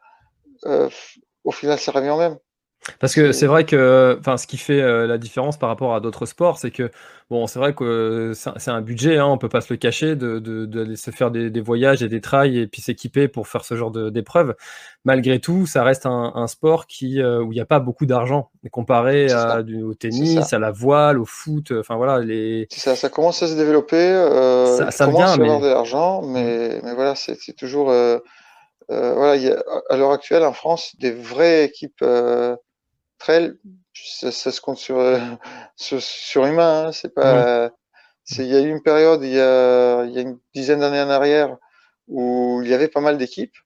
Euh, au final, ça revient même. Parce que c'est vrai que enfin, ce qui fait euh, la différence par rapport à d'autres sports, c'est que bon, c'est vrai que c'est un budget, hein, on peut pas se le cacher, de, de, se faire des, voyages et des trails et puis s'équiper pour faire ce genre d'épreuves. Malgré tout, ça reste un, sport qui euh, où il n'y a pas beaucoup d'argent comparé à, du, au tennis, à la voile, au foot. Enfin voilà, les. Ça, ça commence à se développer. ça, ça commence vient, à avoir de l'argent, mais, mais voilà, c'est toujours. Euh, voilà, il y a, à l'heure actuelle en France des vraies équipes euh, trail, ça, ça, se compte sur euh, sur, sur humain. Hein, c'est pas. Il y a eu une période il y a, il y a une dizaine d'années en arrière où il y avait pas mal d'équipes.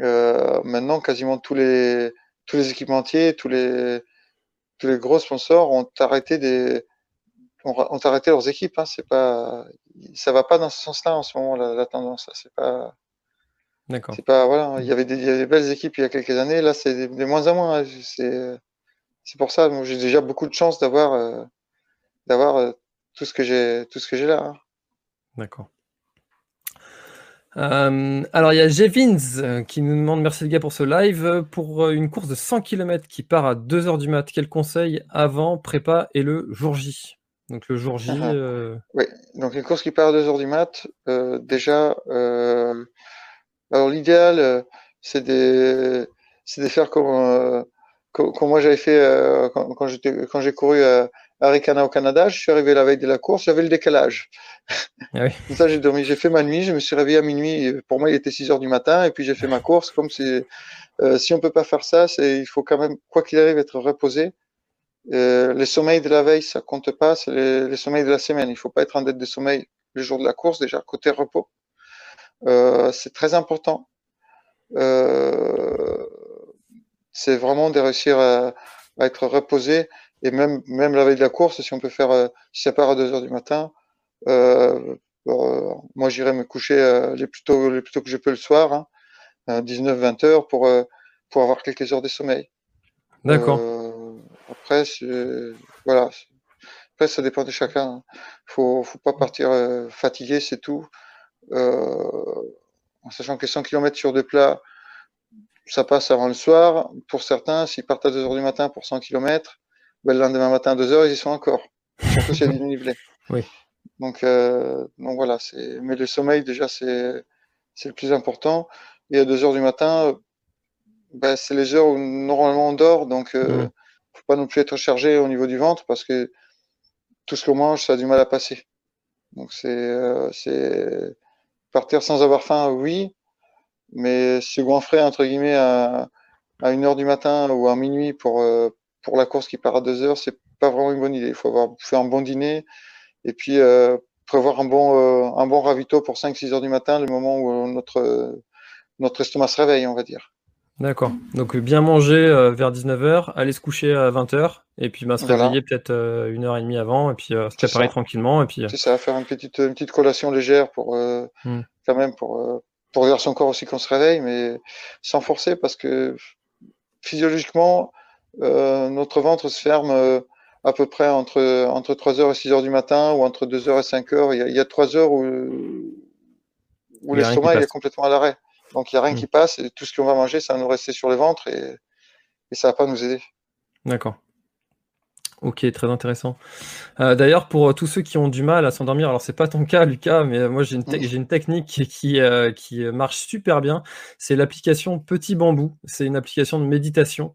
Euh, maintenant, quasiment tous les tous les équipementiers, tous les tous les gros sponsors ont arrêté des ont, ont arrêté leurs équipes. Hein, c'est pas ça va pas dans ce sens-là en ce moment la, la tendance. C'est pas D'accord. C'est pas voilà, il y avait des, belles équipes il y a quelques années. Là, c'est des, moins en moins. Hein. C'est c'est pour ça. J'ai déjà beaucoup de chance d'avoir euh, d'avoir euh, tout ce que j'ai tout ce que j'ai là. Hein. D'accord. Euh, alors il y a Jevins euh, qui nous demande merci les gars pour ce live. Pour euh, une course de 100 km qui part à 2h du mat, quel conseil avant, prépa et le jour J? Donc le jour J. Ah, euh, Oui, donc une course qui part à 2 heures du mat, euh, déjà, euh, alors l'idéal, euh, c'est de, c'est de faire comme, euh, comme, comme moi j'avais fait euh, quand, quand j'étais, quand j'ai couru à Arikana au Canada. Je suis arrivé la veille de la course, j'avais le décalage. Ah oui. Comme ça, j'ai dormi, j'ai fait ma nuit, je me suis réveillé à minuit. Pour moi, il était 6 heures du matin, et puis j'ai fait ma course. Comme c'est, euh, si on peut pas faire ça, c'est, il faut quand même, quoi qu'il arrive, être reposé. Euh, les sommeils de la veille, ça compte pas, c'est les, les sommeils de la semaine. Il faut pas être en dette de sommeil le jour de la course, déjà, côté repos. Euh, c'est très important. Euh, c'est vraiment de réussir à, à être reposé et même, même la veille de la course, si on peut faire, euh, si ça part à 2 heures du matin, euh, euh, moi j'irai me coucher euh, les plus tôt, les plus tôt que je peux le soir, hein, à 19-20 heures pour, euh, pour avoir quelques heures de sommeil. D'accord. Après, voilà. Après, ça dépend de chacun. hein. Faut, faut pas partir euh, fatigué, c'est tout. Euh, en sachant que 100 km sur deux plats, ça passe avant le soir. Pour certains, s'ils partent à 2 heures du matin pour 100 km, ben, le lendemain matin à 2 heures, ils y sont encore. Surtout s'il y a dénivelé. Oui. Donc, euh, donc voilà, c'est, mais le sommeil, déjà, c'est, c'est le plus important. Et à 2 heures du matin, ben, c'est les heures où normalement on dort, donc euh, Mhm. faut pas non plus être chargé au niveau du ventre parce que tout ce qu'on mange, ça a du mal à passer. Donc c'est euh, c'est partir sans avoir faim, oui, mais se goinfrer entre guillemets à, à une heure du matin ou à minuit pour euh, pour la course qui part à deux heures, c'est pas vraiment une bonne idée. Il faut avoir fait un bon dîner et puis euh, prévoir un bon euh, un bon ravito pour 5-6 heures du matin, le moment où notre notre estomac se réveille, on va dire. D'accord. Donc bien manger euh, vers 19h, aller se coucher à 20h, et puis bah, se Voilà. réveiller peut-être euh, une heure et demie avant, et puis euh, se préparer ça. tranquillement, et puis euh, C'est ça, faire une petite, une petite collation légère pour, euh, Mm. quand même, pour, euh, pour dire son corps aussi qu'on se réveille, mais sans forcer parce que physiologiquement, euh, notre ventre se ferme à peu près entre, entre 3h et 6h du matin ou entre 2h et 5h. Il y a, il y a 3 heures où, où l'estomac il est complètement à l'arrêt. Donc il n'y a rien Mm. qui passe et tout ce qu'on va manger, ça va nous rester sur le ventre et, et ça va pas nous aider. D'accord. Ok, très intéressant. Euh, D'ailleurs, pour euh, tous ceux qui ont du mal à s'endormir, alors c'est pas ton cas, Lucas, mais euh, moi j'ai une, te- Mm. une technique qui, qui, qui marche super bien. C'est l'application Petit Bambou. C'est une application de méditation.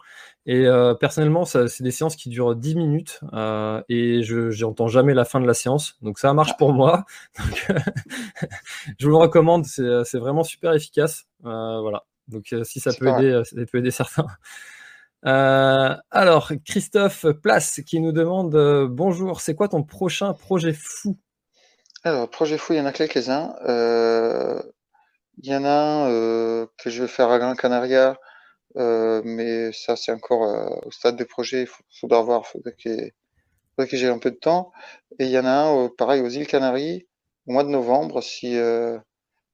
Et personnellement, c'est des séances qui durent 10 minutes et je j'entends jamais la fin de la séance. Donc ça marche pour moi. Donc, je vous le recommande. C'est vraiment super efficace. Voilà. Donc si ça peut aider, ça peut aider certains. Euh, alors, Christophe Place qui nous demande euh, bonjour, c'est quoi ton prochain projet fou? Alors, projet fou, il y en a quelques-uns. Euh, il y en a un que je vais faire à Gran Canaria, mais ça, c'est encore au stade des projets. Il faudra voir, il faudrait que, j'ai un peu de temps. Et il y en a un, pareil, aux îles Canaries, au mois de novembre, si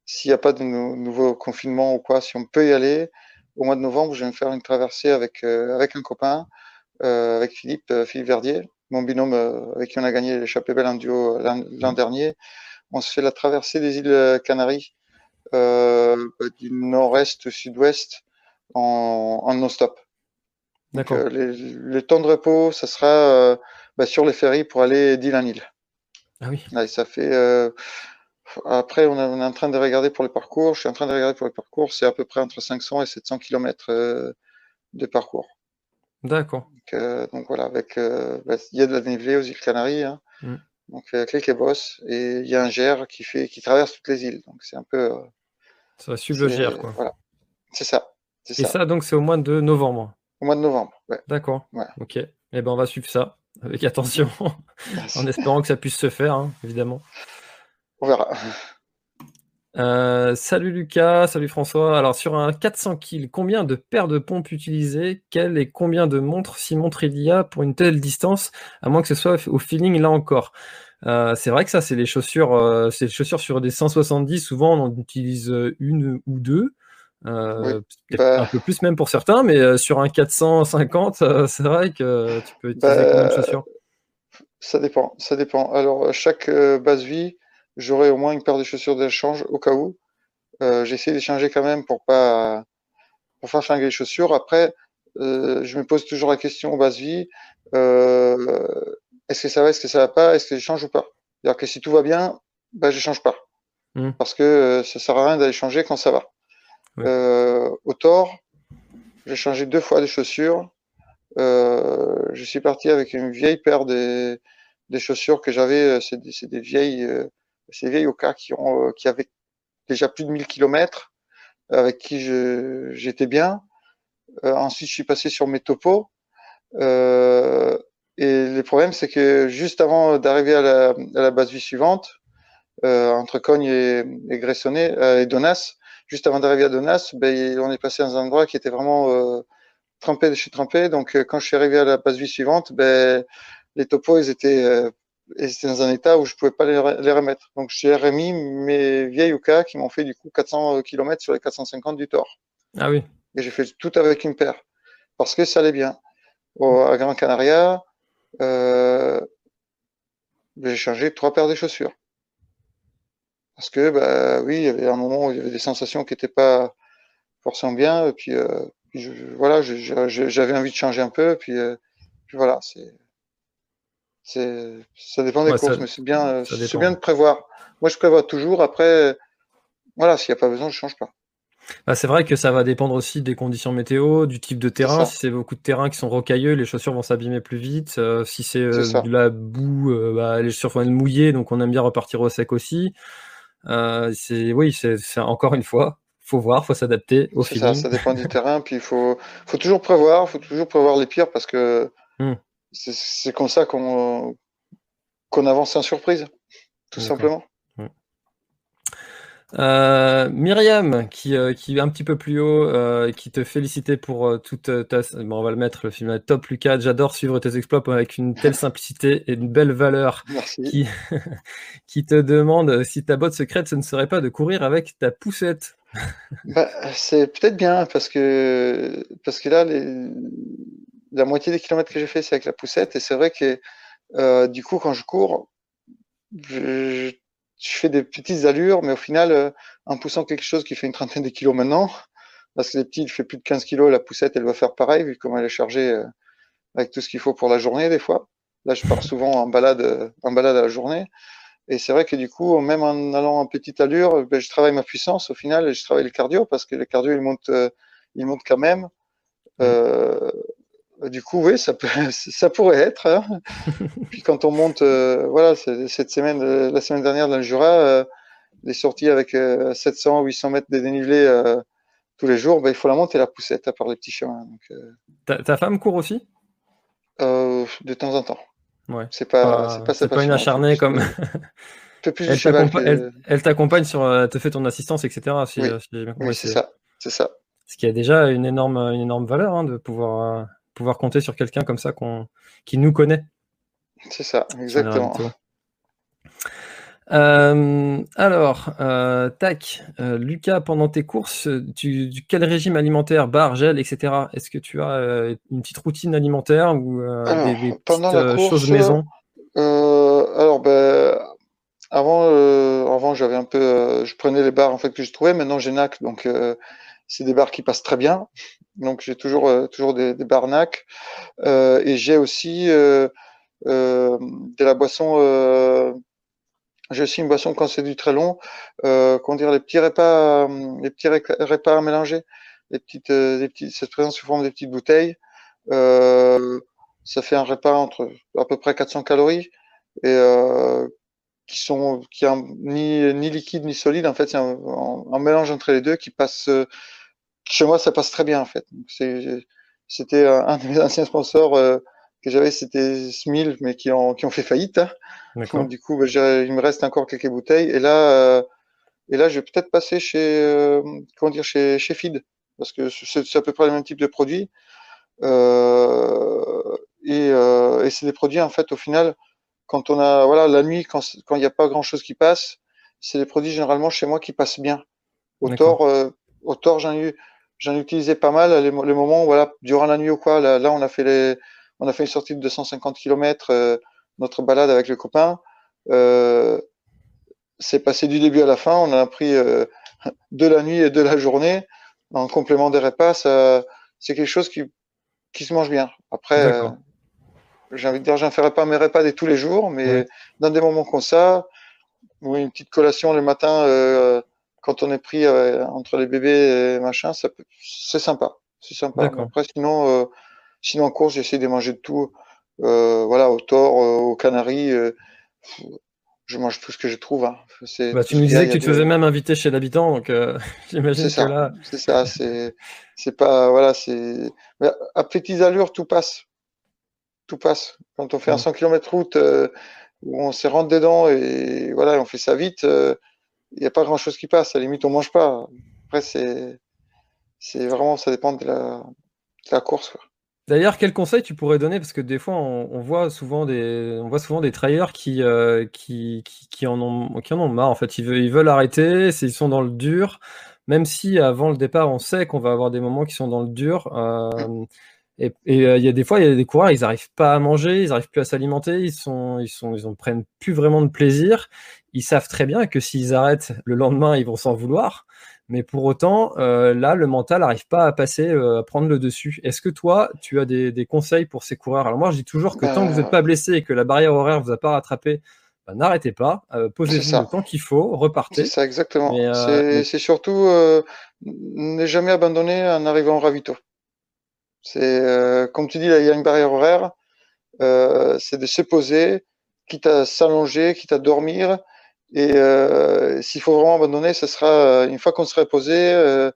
s'il n'y a pas de nou- nouveau confinement ou quoi, si on peut y aller. Au mois de novembre, je vais me faire une traversée avec euh, avec un copain, euh, avec Philippe, euh, Philippe Verdier, mon binôme avec qui on a gagné l'échappée belle en duo l'an dernier. On se fait la traversée des îles Canaries euh, du nord-est au sud-ouest en, en non-stop. D'accord. euh, les, les temps de repos, ça sera euh, bah, sur les ferries pour aller d'île en île. Ah oui, Là, ça fait. euh, après, on, est- en train de regarder pour le parcours. Je suis en train de regarder pour le parcours. C'est à peu près entre 500 et 700 km euh, de parcours. d'accord. Donc, euh, donc voilà, avec euh, bah, il y a de la dénivelée aux îles Canaries. Hein. Mm. Donc avec les Boss et il y a un GR qui fait qui traverse toutes les îles. Donc c'est un peu. euh, Ça va suivre le GR, quoi. Voilà, c'est ça, c'est Et ça. ça, donc, c'est au mois de novembre. Au mois de novembre. Ouais. D'accord. Ouais. Ok. Eh ben, on va suivre ça avec attention, en espérant que ça puisse se faire, hein, évidemment. On verra. Euh, salut Lucas, salut François. Alors sur un 400 kills, combien de paires de pompes utiliser? Quel et combien de montres, si montres il y a pour une telle distance, à moins que ce soit au feeling là encore? Euh, c'est vrai que ça, c'est les chaussures, euh, c'est les chaussures sur des 170. Souvent, on en utilise une ou deux. Oui. Bah. un peu plus même pour certains, mais sur un 450, euh, c'est vrai que tu peux utiliser Bah, combien de chaussures Ça dépend, ça dépend. Alors, chaque base vie, j'aurai au moins une paire de chaussures d'échange au cas où. j'ai essayé d'échanger quand même pour pas pour faire flinguer les chaussures. Après, je me pose toujours la question base vie est-ce que ça va, est-ce que ça va pas, est-ce que je change ou pas? C'est-à-dire que si tout va bien, bah, je change pas. Mmh. Parce que ça sert à rien d'aller changer quand ça va. au tort, j'ai changé deux fois de chaussures. Euh, je suis parti avec une vieille paire des, des chaussures que j'avais. Euh, c'est des, des, vieilles, euh, des vieilles Oka qui ont, euh, qui avaient déjà plus de 1000 km, avec qui j'étais bien. ensuite, je suis passé sur mes topos. Euh, et le problème, c'est que juste avant d'arriver à la, à la base vie suivante, euh, entre Cogne et, et Gressonnet et Donas, juste avant d'arriver à Donas, ben, on est passé dans un endroit qui était vraiment euh, trempé de chez trempé. Donc, euh, quand je suis arrivé à la base vie suivante, ben, les topos, ils étaient, euh, ils étaient dans un état où je pouvais pas les, les remettre. Donc, j'ai remis mes vieilles Oka qui m'ont fait du coup 400 km sur les 450 du Thor. Ah oui. Et j'ai fait tout avec une paire parce que ça allait bien. Au, à Gran Canaria, euh, j'ai changé trois paires de chaussures parce que bah oui, il y avait un moment où il y avait des sensations qui n'étaient pas forcément bien, et puis, euh, puis je, voilà, j'avais envie de changer un peu, et puis, euh, puis voilà, c'est, ça dépend des Ouais, courses, ça- mais c'est bien, ça c'est bien de prévoir. Moi, je prévois toujours. Après, voilà, s'il n'y a pas besoin, je change pas. Bah, c'est vrai que ça va dépendre aussi des conditions météo, du type de terrain. Si c'est beaucoup de terrains qui sont rocailleux, les chaussures vont s'abîmer plus vite. Euh, si c'est euh, de la boue, euh, bah, les chaussures vont être mouillées, donc on aime bien repartir au sec aussi. Euh, c'est oui, c'est encore une fois, faut voir, faut s'adapter au C'est ça, feeling. ça dépend du terrain. Puis il faut, faut toujours prévoir, faut toujours prévoir les pires parce que Hmm. C'est comme ça qu'on qu'on avance sans surprise, tout simplement. Euh, Myriam, qui, euh, qui est un petit peu plus haut, euh, qui te félicitait pour euh, toute ta. Bon, on va le mettre, le film est top, Lucas. J'adore suivre tes exploits avec une telle simplicité et une belle valeur. Merci. Qui, qui te demande si ta botte secrète, ce ne serait pas de courir avec ta poussette. Bah, c'est peut-être bien parce que parce que là, les, la moitié des kilomètres que j'ai fait, c'est avec la poussette et c'est vrai que euh, du coup, quand je cours, je, je fais des petites allures, mais au final, euh, en poussant quelque chose qui fait une trentaine de kilos maintenant, parce que les petits, il fait plus de 15 kilos, la poussette, elle va faire pareil, vu comment elle est chargée euh, avec tout ce qu'il faut pour la journée, des fois. Là, je pars souvent en balade, euh, en balade à la journée. Et c'est vrai que du coup, même en allant en petite allure, ben, je travaille ma puissance au final, et je travaille le cardio, parce que le cardio, il monte, euh, il monte quand même. Euh, du coup, oui, ça, peut, ça pourrait être. hein. Puis quand on monte, euh, voilà, cette semaine, euh, la semaine dernière dans le Jura, euh, les sorties avec euh, 700, 800 mètres de dénivelé euh, tous les jours, ben, il faut la monter la poussette à part les petits chemins. Donc, euh, Ta, ta femme court aussi? Euh, de temps en temps. Ouais. C'est pas, Pas- une acharnée comme. plus- Elle t'accompagne, t'accompagne sur, euh, te fait ton assistance, etc. si- Oui. euh, si c'est ça, c'est ça. Ce qui a déjà une énorme, une énorme valeur hein, de pouvoir, euh, pouvoir compter sur quelqu'un comme ça qui nous connaît. C'est ça, exactement. Euh, alors, euh, tac, euh, Lucas, pendant tes courses, tu, tu- quel régime alimentaire, bar, gel, etc. Est-ce que tu as une petite routine alimentaire ou Alors, des, des petites pendant la euh, course, choses maison alors, ben, avant, avant j'avais un peu, je prenais les bars en fait que je trouvais. Maintenant, j'ai NAC, donc c'est des bars qui passent très bien. Donc, j'ai toujours, euh, toujours des, des bars NAC. Euh, et j'ai aussi euh, de la boisson. J'ai aussi une boisson quand c'est du très long. Comment dire, les petits repas, les petits repas à les petites, les petites, ça se présente sous forme de petites bouteilles. Ça fait un repas entre à peu près 400 calories et qui sont qui ni ni liquide ni solide en fait c'est un, mélange entre les deux qui passe chez moi ça passe très bien en fait. C'était un, de mes anciens sponsors euh, que j'avais c'était Smil mais qui ont qui ont fait faillite. Hein. Donc, du coup bah, il me reste encore quelques bouteilles. Et là euh, et là je vais peut-être passer chez euh, comment dire chez chez Feed parce que c'est à peu près le même type de produit. Euh, et, et c'est des produits en fait au final quand on a voilà la nuit quand il n'y a pas grand chose qui passe c'est des produits généralement chez moi qui passent bien. Au D'accord. tort au tort j'en ai eu j'en ai utilisé pas mal les, les moments voilà durant la nuit ou quoi là, là on a fait les on a fait une sortie de 250 km notre balade avec le copain. Euh, c'est passé du début à la fin on a pris euh, de la nuit et de la journée en complément des repas, c'est quelque chose qui, qui se mange bien. Après, euh, j'ai envie de dire, j'en ferai pas mes repas de tous les jours, mais dans des moments comme ça, ou une petite collation le matin, euh, quand on est pris euh, entre les bébés et machin, c'est sympa. C'est sympa. Après, sinon, sinon en course, j'essaie de manger de tout. voilà, au tort, au canari je mange tout ce que je trouve. Hein. Bah, tu nous disais que tu te faisais même inviter chez l'habitant, donc euh, j'imagine que là. C'est ça, c'est pas. Voilà, c'est. À petites allures, tout passe. Tout passe. Quand on fait un 100 km route euh, où on se rentre dedans et voilà, on fait ça vite, il n'y a pas grand chose qui passe. À la limite, on mange pas. Après, c'est. C'est vraiment, ça dépend de la, course. Quoi. D'ailleurs, quel conseil tu pourrais donner? Parce que des fois, on, voit souvent des, on voit souvent des trailers qui, euh, qui, qui, en ont, qui en ont marre. En fait, ils veulent, ils veulent arrêter, ils sont dans le dur. Même si avant le départ, on sait qu'on va avoir des moments qui sont dans le dur. Euh, et euh, il y a des fois, il y a des coureurs, ils n'arrivent pas à manger, ils n'arrivent plus à s'alimenter, ils sont, ils sont, ils prennent plus vraiment de plaisir. Ils savent très bien que s'ils arrêtent le lendemain, ils vont s'en vouloir. Mais pour autant, euh, là, le mental n'arrive pas à passer, euh, à prendre le dessus. Est-ce que toi, tu as des, conseils pour ces coureurs? Alors moi, je dis toujours que tant que vous n'êtes pas blessé et que la barrière horaire ne vous a pas rattrapé, bah, n'arrêtez pas, euh, posez-vous le temps qu'il faut, repartez. C'est ça, exactement. c'est surtout ne jamais abandonner en arrivant au ravito. C'est comme tu dis, il y a une barrière horaire. c'est de se poser, quitte à s'allonger, quitte à dormir, et euh, s'il faut vraiment abandonner, ce sera euh, une fois qu'on sera posé euh,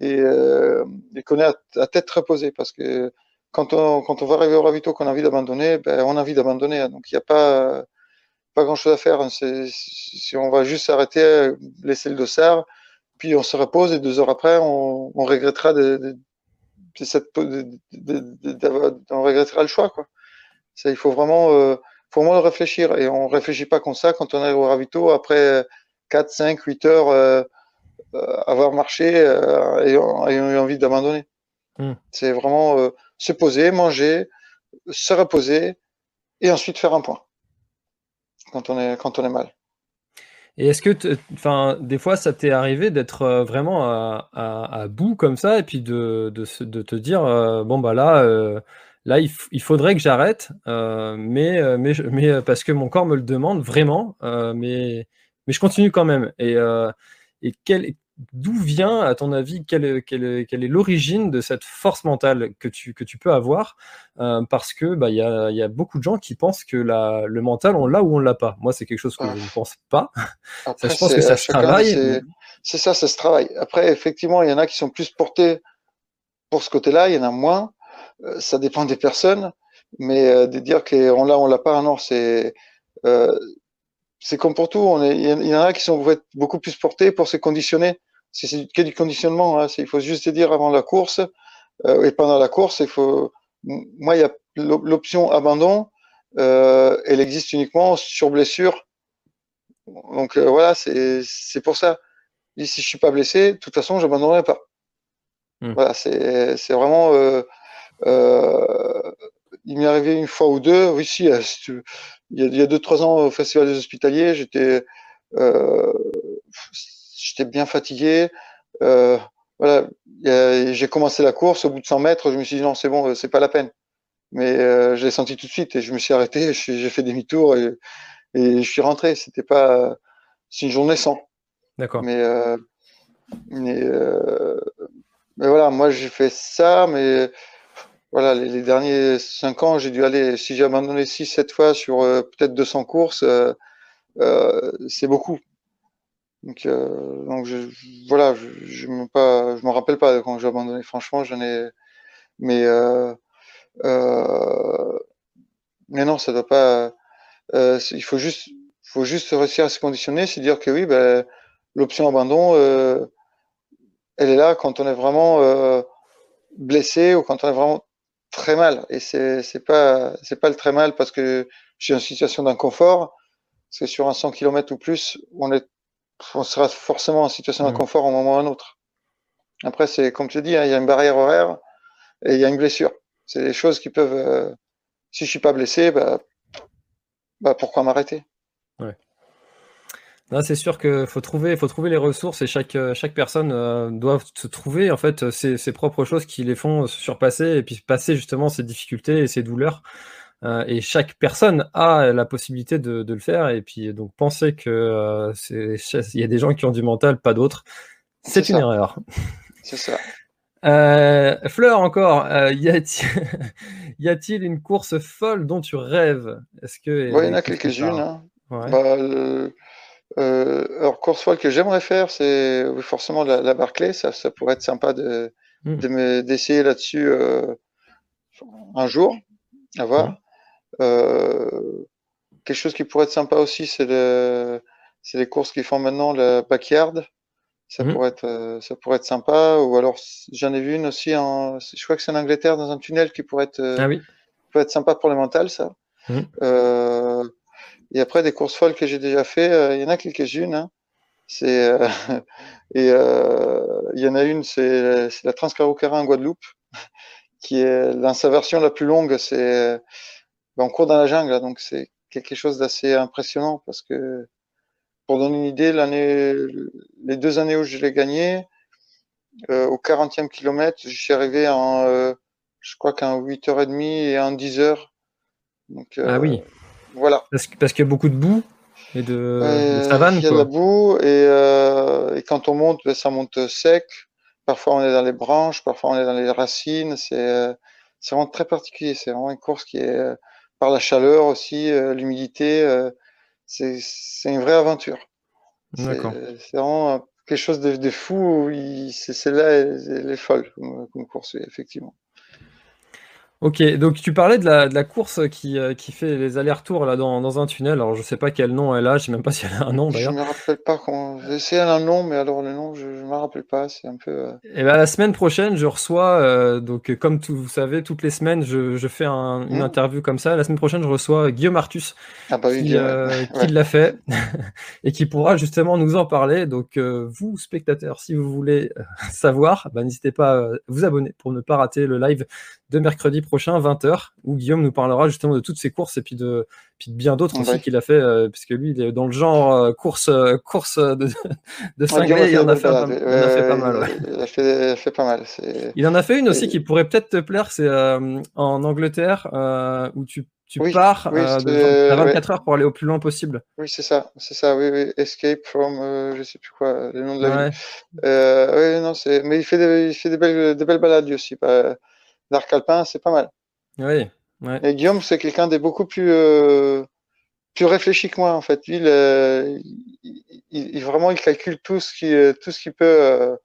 et, euh, et qu'on est à, tête reposée. Parce que quand on, quand on va arriver au ravito qu'on a envie d'abandonner, ben, on a envie d'abandonner. Donc il n'y a pas, pas grand chose à faire. Si on va juste s'arrêter, laisser le dossard, puis on se repose et deux heures après, on, on regrettera de, de, cette, on regrettera le choix. Quoi. Ça, il faut vraiment faut moins réfléchir. Et on réfléchit pas comme ça quand on arrive au ravito après 4, 5, 8 heures euh, euh, avoir marché euh, et ayant eu envie d'abandonner. Hmm. C'est vraiment euh, se poser, manger, se reposer et ensuite faire un point quand on est, quand on est mal. Et est-ce que, enfin, des fois, ça t'est arrivé d'être vraiment à, bout comme ça et puis de, de, de te dire, bon, bah là, Là, il, faudrait que j'arrête, euh, mais, euh, mais, mais euh, parce que mon corps me le demande vraiment, mais, mais je continue quand même. Et, et d'où vient, à ton avis, quelle, quelle, quelle est l'origine de cette force mentale que tu, que tu peux avoir Parce que bah, il y, a, y, a, beaucoup de gens qui pensent que la, le mental, on l'a ou on l'a pas. Moi, c'est quelque chose que je ne pense pas. Après, je pense que ça se travaille. C'est ça, ça se travaille. Après, effectivement, il y en a qui sont plus portés pour ce côté-là, il y en a moins. Euh, ça dépend des personnes, mais euh, de dire qu'on l'a, on l'a pas, non, c'est euh, c'est comme pour tout. il y en a qui sont beaucoup plus portés pour se conditionner. C'est que du conditionnement. Hein. Il faut juste dire avant la course et pendant la course. Il faut. Moi, il y a l'option abandon. elle existe uniquement sur blessure. Donc voilà, c'est pour ça. si je suis pas blessé, de toute façon, j'abandonnerai pas. Hmm. Voilà, c'est c'est vraiment euh, il m'est arrivé une fois ou deux, oui, si, euh, il y a, deux, trois ans au Festival des Hospitaliers, j'étais, euh, j'étais bien fatigué. Euh, voilà, j'ai commencé la course, au bout de 100 mètres, je me suis dit non, c'est bon, c'est pas la peine. Mais euh, je l'ai senti tout de suite et je me suis arrêté, j'ai fait demi-tour et, et, je suis rentré. C'était pas, c'est une journée sans. D'accord. Mais, mais, mais voilà, moi j'ai fait ça, mais voilà, les, derniers cinq ans, j'ai dû aller, si j'ai abandonné six, sept fois sur euh, peut-être 200 courses, euh, euh, c'est beaucoup. Donc, donc je, voilà, je, je me pas, je rappelle pas quand j'ai abandonné. Franchement, j'en ai, mais mais non, ça doit pas. il faut juste, faut juste réussir à se conditionner, c'est dire que oui, ben, l'option abandon, elle est là quand on est vraiment blessé ou quand on est vraiment très mal. Et c'est c'est pas c'est pas le très mal parce que je suis en situation d'inconfort. C'est sur un 100 km ou plus, on est on sera forcément en situation mmh. d'inconfort un moment ou un autre. Après, c'est comme tu dis, hein, il y a une barrière horaire et il y a une blessure. C'est des choses qui peuvent. Euh, si je suis pas blessé, bah, bah pourquoi m'arrêter? C'est sûr qu'il faut trouver, faut trouver les ressources et chaque, chaque personne doit se trouver en fait ses, ses, propres choses qui les font se surpasser et puis passer justement ces difficultés et ces douleurs. et chaque personne a la possibilité de, de, le faire. Et puis donc penser que il y a des gens qui ont du mental, pas d'autres, c'est une erreur. C'est ça. Euh, Fleur encore, euh, y a-t-il une course folle dont tu rêves? Est-ce que il y en a quelques-unes. Hein. Bah, euh, alors course folle que j'aimerais faire, c'est forcément la, la Barclay. Ça, ça, pourrait être sympa de hmm. d'essayer là-dessus un jour, à voir. quelque chose qui pourrait être sympa aussi, c'est le, c'est les courses qu'ils font maintenant, le backyard. Ça, mmh. pourrait être, euh, ça pourrait être sympa. Ou alors, j'en ai vu une aussi, en, je crois que c'est en Angleterre, dans un tunnel qui pourrait être, euh, ah oui. peut être sympa pour le mental, ça. Euh, et après, des courses folles que j'ai déjà fait, il y en a quelques-unes. Hein. C'est et il y en a une, c'est la Transcaroucara en Guadeloupe, qui est dans sa version la plus longue. C'est on court dans la jungle, donc c'est quelque chose d'assez impressionnant parce que pour donner une idée, les deux années où je l'ai gagné, euh, au 40e kilomètre, je suis arrivé en, euh, je crois qu'en 8h30 et en 10h. Donc, euh, ah oui. Voilà. Parce, parce qu'il y a beaucoup de boue et de, savane. Il y a de la boue et, et quand on monte, ben, ça monte sec. Parfois on est dans les branches, parfois on est dans les racines. C'est c'est vraiment très particulier. C'est vraiment une course qui est par la chaleur aussi, l'humidité c'est une vraie aventure. C'est vraiment quelque chose de, fou. C'est là, elle, est folle comme course, effectivement. Ok, donc tu parlais de la, de la course qui, euh, qui fait les allers-retours là dans, dans, un tunnel. Alors je sais pas quel nom elle a, je sais même pas si elle a un nom d'ailleurs. Je me rappelle pas quand. J'ai un nom, mais alors le nom, je, ne me rappelle pas. C'est un peu. Et euh, eh ben la semaine prochaine, je reçois euh, donc comme tout, vous savez, toutes les semaines, je, je fais un, une mmh. interview comme ça. La semaine prochaine, je reçois Guillaume Artus ah bah qui, qui l'a fait et qui pourra justement nous en parler. Donc vous spectateurs, si vous voulez savoir, bah, n'hésitez pas à vous abonner pour ne pas rater le live de mercredi prochain, 20h, où Guillaume nous parlera justement de toutes ses courses et puis de, puis de bien d'autres aussi qu'il a fait, euh, puisque lui, il est dans le genre euh, course, euh, course de, de cinglé, il en a fait, pas, mal. Il a fait, pas mal. Il en a fait une aussi qui pourrait peut-être te plaire, c'est en Angleterre, où tu tu pars à 24 heures pour aller au plus loin possible. Oui, c'est ça, c'est ça, oui, oui. Escape from, je sais plus quoi, le nom de la ville. oui, non, c'est, mais il fait des, il fait des belles, des belles balades aussi. Pas l'arc alpin, c'est pas mal. Oui. Et Guillaume, c'est quelqu'un de beaucoup plus, euh, plus réfléchi que moi, en fait. Lui, il, vraiment, il calcule tout ce qui, tout ce qui peut, euh,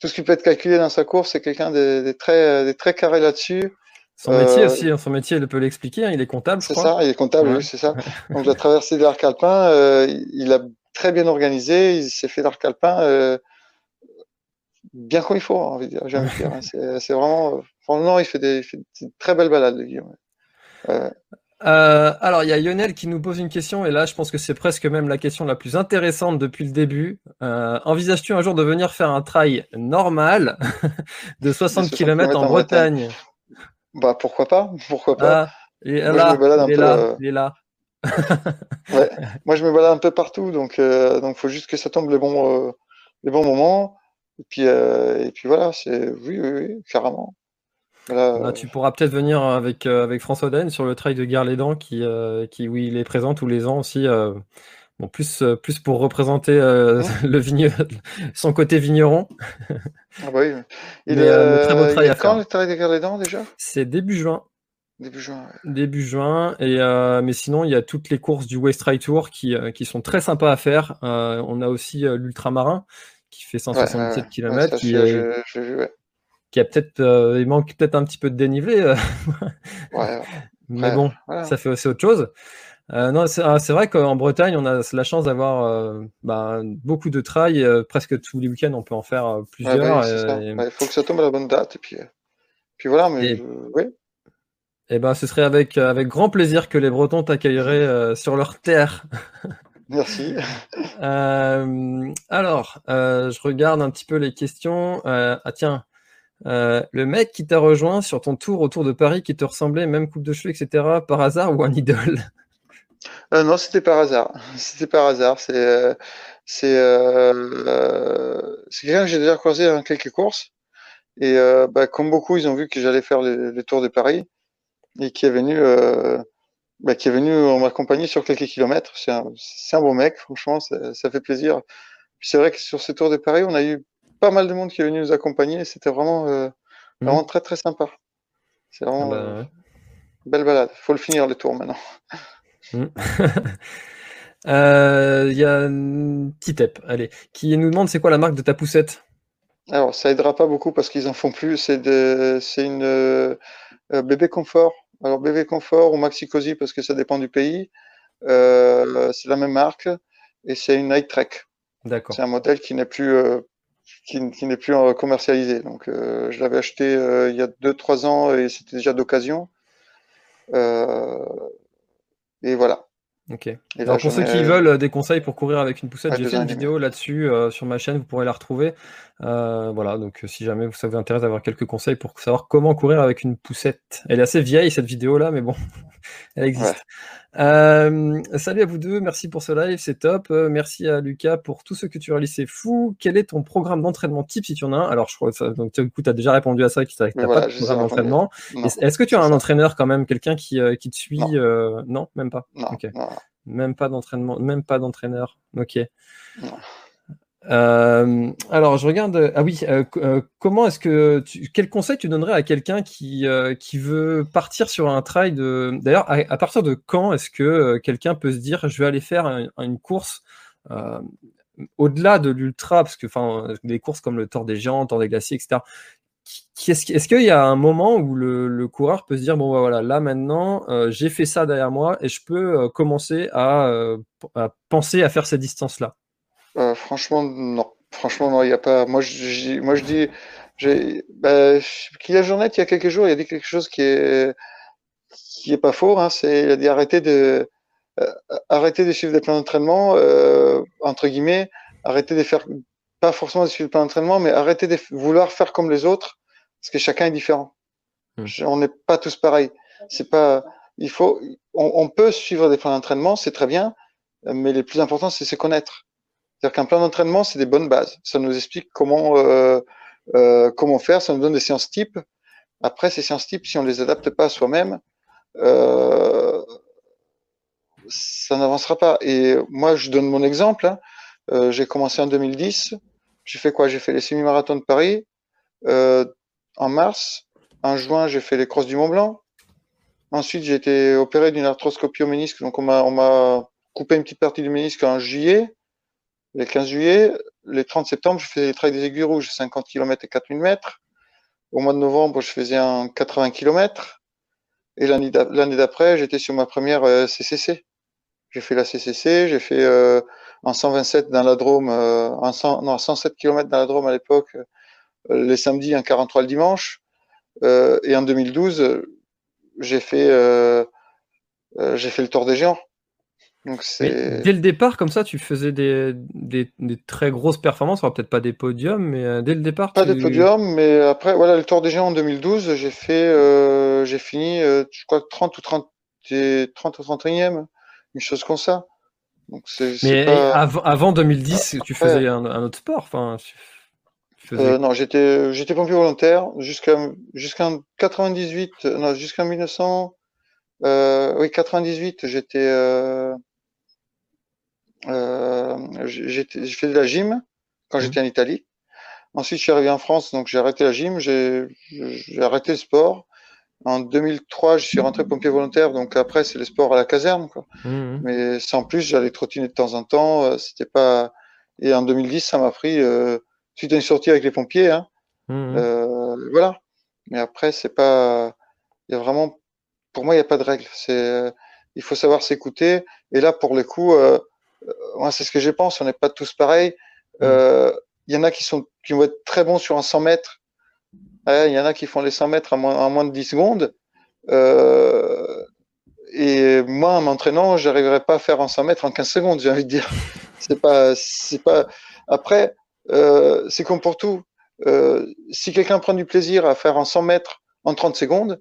tout ce qui peut être calculé dans sa course. C'est quelqu'un de, très, de très carré là-dessus. Son métier euh, aussi, hein, son métier, il peut l'expliquer. Hein, il est comptable, C'est ça, il est comptable, oui, c'est ça. Donc, la traversée de l'arc alpin, il a très bien organisé. Il s'est fait l'arc alpin bien comme il faut, envie de dire. Hein. C'est vraiment non, il fait des, très belles balades, Guillaume. Euh, alors, il y a Lionel qui nous pose une question, et là, je pense que c'est presque même la question la plus intéressante depuis le début. Euh, envisages-tu un jour de venir faire un trail normal de 60 km en Bretagne? Bah, pourquoi pas? Pourquoi pas? Ah, et là, il, est là, il est là. Moi, je me balade un peu partout, donc euh, donc faut juste que ça tombe les bons les bons moments. Et puis et puis voilà, c'est oui, oui, oui, carrément. Bah, tu pourras peut-être venir avec, euh, avec François Den sur le trail de Guerre-les-Dents, qui, euh, qui, oui, il est présent tous les ans aussi. Euh, bon, plus, plus pour représenter le vigne... son côté vigneron. Ah bah oui. Il est très beau trail à quand le trail de Guerre-les-Dents déjà? C'est début juin. Début juin. Début juin. Et, mais sinon, il y a toutes les courses du West Trail Tour qui, qui sont très sympas à faire. on a aussi l'Ultramarin qui fait 177 km. qui, qui a peut-être, euh, il manque peut-être un petit peu de dénivelé. Euh. ouais, Mais bon, ça fait aussi autre chose. Euh, non, ah, c'est vrai qu'en Bretagne, on a la chance d'avoir bah, beaucoup de trails. presque tous les week-ends, on peut en faire plusieurs. Il faut que ça tombe à la bonne date. Et puis, puis voilà, mais et... oui. Eh ben, ce serait avec, avec grand plaisir que les Bretons t'accueilleraient sur leur terre. Merci. alors, je regarde un petit peu les questions. ah tiens, euh, le mec qui t'a rejoint sur ton tour autour de Paris, qui te ressemblait, même coupe de cheveux, etc., par hasard ou un idole? Euh, non, c'était par hasard. C'était par hasard. C'est euh, c'est quelqu'un que j'ai déjà croisé dans quelques courses. Et bah, comme beaucoup, ils ont vu que j'allais faire les, tours de Paris et qui est venu bah, qui est venu m'accompagner sur quelques kilomètres. C'est un, un bon mec, franchement, ça, ça fait plaisir. C'est vrai que sur ces tours de Paris, on a eu pas mal de monde qui est venu nous accompagner. C'était vraiment mmh. vraiment très très sympa. C'est vraiment ah bah, belle balade. Faut le finir le tour maintenant. Il hmm. euh, y a un petit tep, allez, qui nous demande c'est quoi la marque de ta poussette? Alors, ça aidera pas beaucoup parce qu'ils en font plus. C'est une euh, bébé confort. Alors, bébé confort ou maxi cozy parce que ça dépend du pays. Euh, c'est la même marque et c'est une Night Trek. D'accord. C'est un modèle qui n'est plus qui, n'est plus commercialisé. Donc, je l'avais acheté il y a 2-3 ans et c'était déjà d'occasion. Euh, et voilà. Ok. Alors pour ceux qui veulent des conseils pour courir avec une poussette, j'ai fait une vidéo là-dessus euh, sur ma chaîne, vous pourrez la retrouver. Euh, voilà, donc si jamais vous, ça vous intéresse d'avoir quelques conseils pour savoir comment courir avec une poussette. Elle est assez vieille cette vidéo là, mais bon, elle existe. Euh, salut à vous deux, merci pour ce live, c'est top. Euh, merci à Lucas pour tout ce que tu réalises, c'est fou. Quel est ton programme d'entraînement type si tu en as un? Alors, je crois que donc, du coup, tu as déjà répondu à ça, qui n'as pas de programme d'entraînement. Est-ce que tu as un entraîneur quand même, quelqu'un qui, euh, qui te suit non. même pas? Non, Même pas d'entraînement, même pas d'entraîneur. Ok. Euh, alors, je regarde. Ah oui, euh, euh, comment est-ce que tu, quel conseil tu donnerais à quelqu'un qui veut partir sur un trail de. D'ailleurs, à, partir de quand est-ce que quelqu'un peut se dire je vais aller faire une course au-delà de l'ultra, parce que enfin des courses comme le Tour des Géants, Tour des Glaciers, etc. Est-ce qu'il y a un moment où le, coureur peut se dire bon bah, voilà là maintenant j'ai fait ça derrière moi et je peux commencer à, penser à faire cette distance là euh, franchement, non. Franchement, non, il n'y a pas. Moi, je, moi, je dis, j'ai, bah, qu'il y a journée, il y a quelques jours, il y a dit quelque chose qui est, qui est pas faux. Hein, c'est, il a dit arrêtez de, euh, arrêtez de suivre des plans d'entraînement, euh, entre guillemets, arrêtez de faire, pas forcément de suivre des plans d'entraînement, mais arrêtez de vouloir faire comme les autres, parce que chacun est différent. Hmm. On n'est pas tous pareils. C'est pas, il faut, on, on peut suivre des plans d'entraînement, c'est très bien, mais le plus important, c'est se connaître. C'est-à-dire qu'un plan d'entraînement, c'est des bonnes bases. Ça nous explique comment euh, euh, comment faire, ça nous donne des séances types. Après, ces séances types, si on les adapte pas à soi-même, euh, ça n'avancera pas. Et moi, je donne mon exemple. Hein. Euh, j'ai commencé en 2010. J'ai fait quoi? J'ai fait les semi-marathons de Paris euh, en mars. En juin, j'ai fait les crosses du Mont Blanc. Ensuite, j'ai été opéré d'une arthroscopie au ménisque. Donc, on m'a coupé une petite partie du ménisque en juillet. Le 15 juillet, le 30 septembre, je faisais les trails des aiguilles rouges, 50 km et 4000 mètres. Au mois de novembre, je faisais un 80 km. Et l'année d'après, j'étais sur ma première CCC. Euh, j'ai fait la CCC, j'ai fait euh, en 127 dans la Drôme, euh, en 100, non, 107 km dans la Drôme à l'époque, euh, les samedis, un 43 le dimanche. Euh, et en 2012, j'ai fait, j'ai fait le Tour des Géants dès le départ, comme ça, tu faisais des, des, très grosses performances, peut-être pas des podiums, mais euh, dès le départ. Pas des podiums, mais après, voilà, le Tour des Géants en 2012, j'ai fait, euh, j'ai fini, euh, je crois, 30 ou 30, 30 ou 31e, une chose comme ça. Donc mais avant, 2010, tu faisais un, autre sport, enfin. non, j'étais, j'étais pompier volontaire jusqu'à jusqu'en 98, non, jusqu'en 1900. oui, 98, j'étais euh, j'ai fait de la gym quand mmh. j'étais en Italie. Ensuite, je suis arrivé en France, donc j'ai arrêté la gym, j'ai arrêté le sport. En 2003, je suis rentré pompier volontaire, donc après, c'est le sport à la caserne. Quoi. Mmh. Mais sans plus, j'allais trottiner de temps en temps. Euh, c'était pas. Et en 2010, ça m'a pris euh, suite à une sortie avec les pompiers. Hein. Mmh. Euh, voilà. Mais après, c'est pas. Il y a vraiment. Pour moi, il n'y a pas de règle. C'est. Il faut savoir s'écouter. Et là, pour le coup, euh, euh, moi, c'est ce que je pense. On n'est pas tous pareils. Mm. Euh, il y en a qui sont qui vont être très bons sur un 100 mètres. Il y en a qui font les 100 mètres en moins, moins de 10 secondes. Euh, et moi, en m'entraînant, j'arriverai pas à faire un 100 mètres en 15 secondes. J'ai envie de dire. C'est pas, c'est pas. Après, euh, c'est comme pour tout. Euh, si quelqu'un prend du plaisir à faire un 100 mètres en 30 secondes,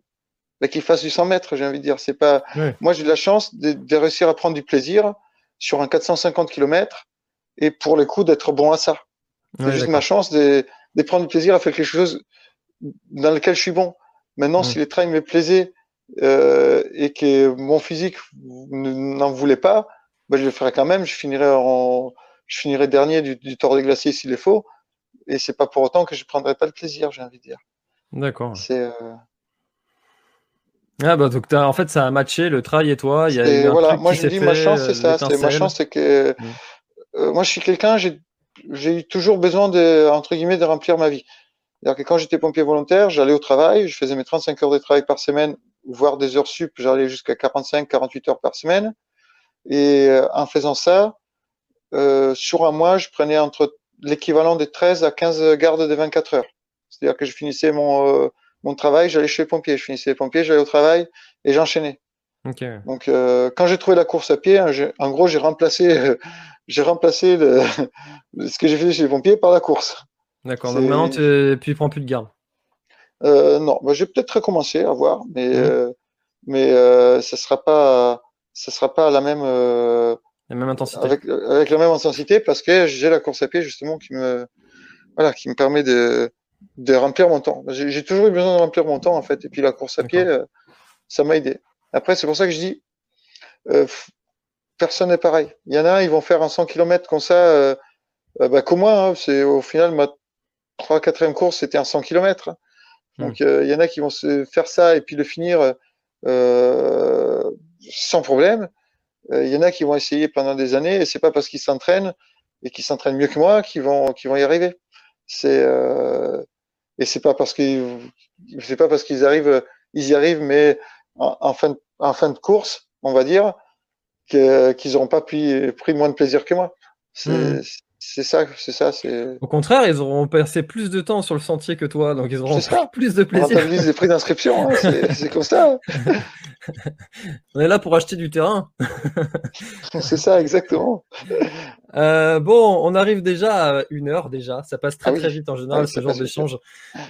bah, qu'il fasse du 100 mètres, j'ai envie de dire. C'est pas. Moi, j'ai de la chance de, réussir à prendre du plaisir sur un 450 km et pour le coup d'être bon à ça. C'est juste ma chance de, prendre du plaisir à faire quelque chose dans lequel je suis bon. Maintenant, si les trails me plaisaient euh, et que mon physique n'en voulait pas, bah, je le ferais quand même. Je finirais en, je finirais dernier du, du Tour des Glaciers s'il est faux. Et c'est pas pour autant que je prendrais pas le plaisir, j'ai envie de dire. D'accord. C'est. Euh... Ah bah donc en fait ça a matché le trail et toi. Il y a voilà, moi je dis ma chance c'est ça. C'est ma chance c'est que mm. euh, moi je suis quelqu'un j'ai j'ai eu toujours besoin de entre guillemets de remplir ma vie. C'est-à-dire que quand j'étais pompier volontaire, j'allais au travail, je faisais mes 35 heures de travail par semaine, voire des heures sup, j'allais jusqu'à 45, 48 heures par semaine. Et euh, en faisant ça, euh, sur un mois, je prenais entre l'équivalent de 13 à 15 gardes de 24 heures. C'est-à-dire que je finissais mon, euh, mon travail, j'allais chez les pompiers. Je finissais les pompiers, j'allais au travail et j'enchaînais. Donc, euh, quand j'ai trouvé la course à pied, hein, en gros, j'ai remplacé, j'ai remplacé le, ce que j'ai fait chez les pompiers par la course. D'accord. Donc maintenant, tu ne prends plus de garde. Euh, non, bah, j'ai peut-être recommencé à voir, mais mmh. mais ça sera pas, ça sera pas la même. la même intensité. Avec, avec, la même intensité parce que j'ai la course à pied justement qui me, voilà, qui me permet de de remplir mon temps. J'ai toujours eu besoin de remplir mon temps en fait, et puis la course à pied, ça m'a aidé. Après, c'est pour ça que je dis, euh, personne n'est pareil. Il y en a, ils vont faire un 100 km comme ça, euh, euh, bah, comme moi. Hein, c'est au final ma 3 4 course, c'était un 100 km. Donc hmm. il y en a qui vont se faire ça et puis le finir sans problème. Il y en a qui vont essayer pendant des années et c'est pas parce qu'ils s'entraînent et qu'ils s'entraînent mieux que moi qu'ils vont qu'ils vont y arriver. C'est et c'est pas parce qu'ils c'est pas parce qu'ils arrivent ils y arrivent mais en, fin, de, en fin de course, on va dire, qu'ils n'auront pas pris, pris moins de plaisir que moi. C'est hmm. ça, c'est ça. Au contraire, ils auront passé plus de temps sur le sentier que toi, donc ils auront plus de plaisir. On des prix d'inscription, hein, c'est comme ça. on est là pour acheter du terrain. c'est ça, exactement. Euh, bon, on arrive déjà à une heure déjà. Ça passe très ah très vite en général ce genre d'échange.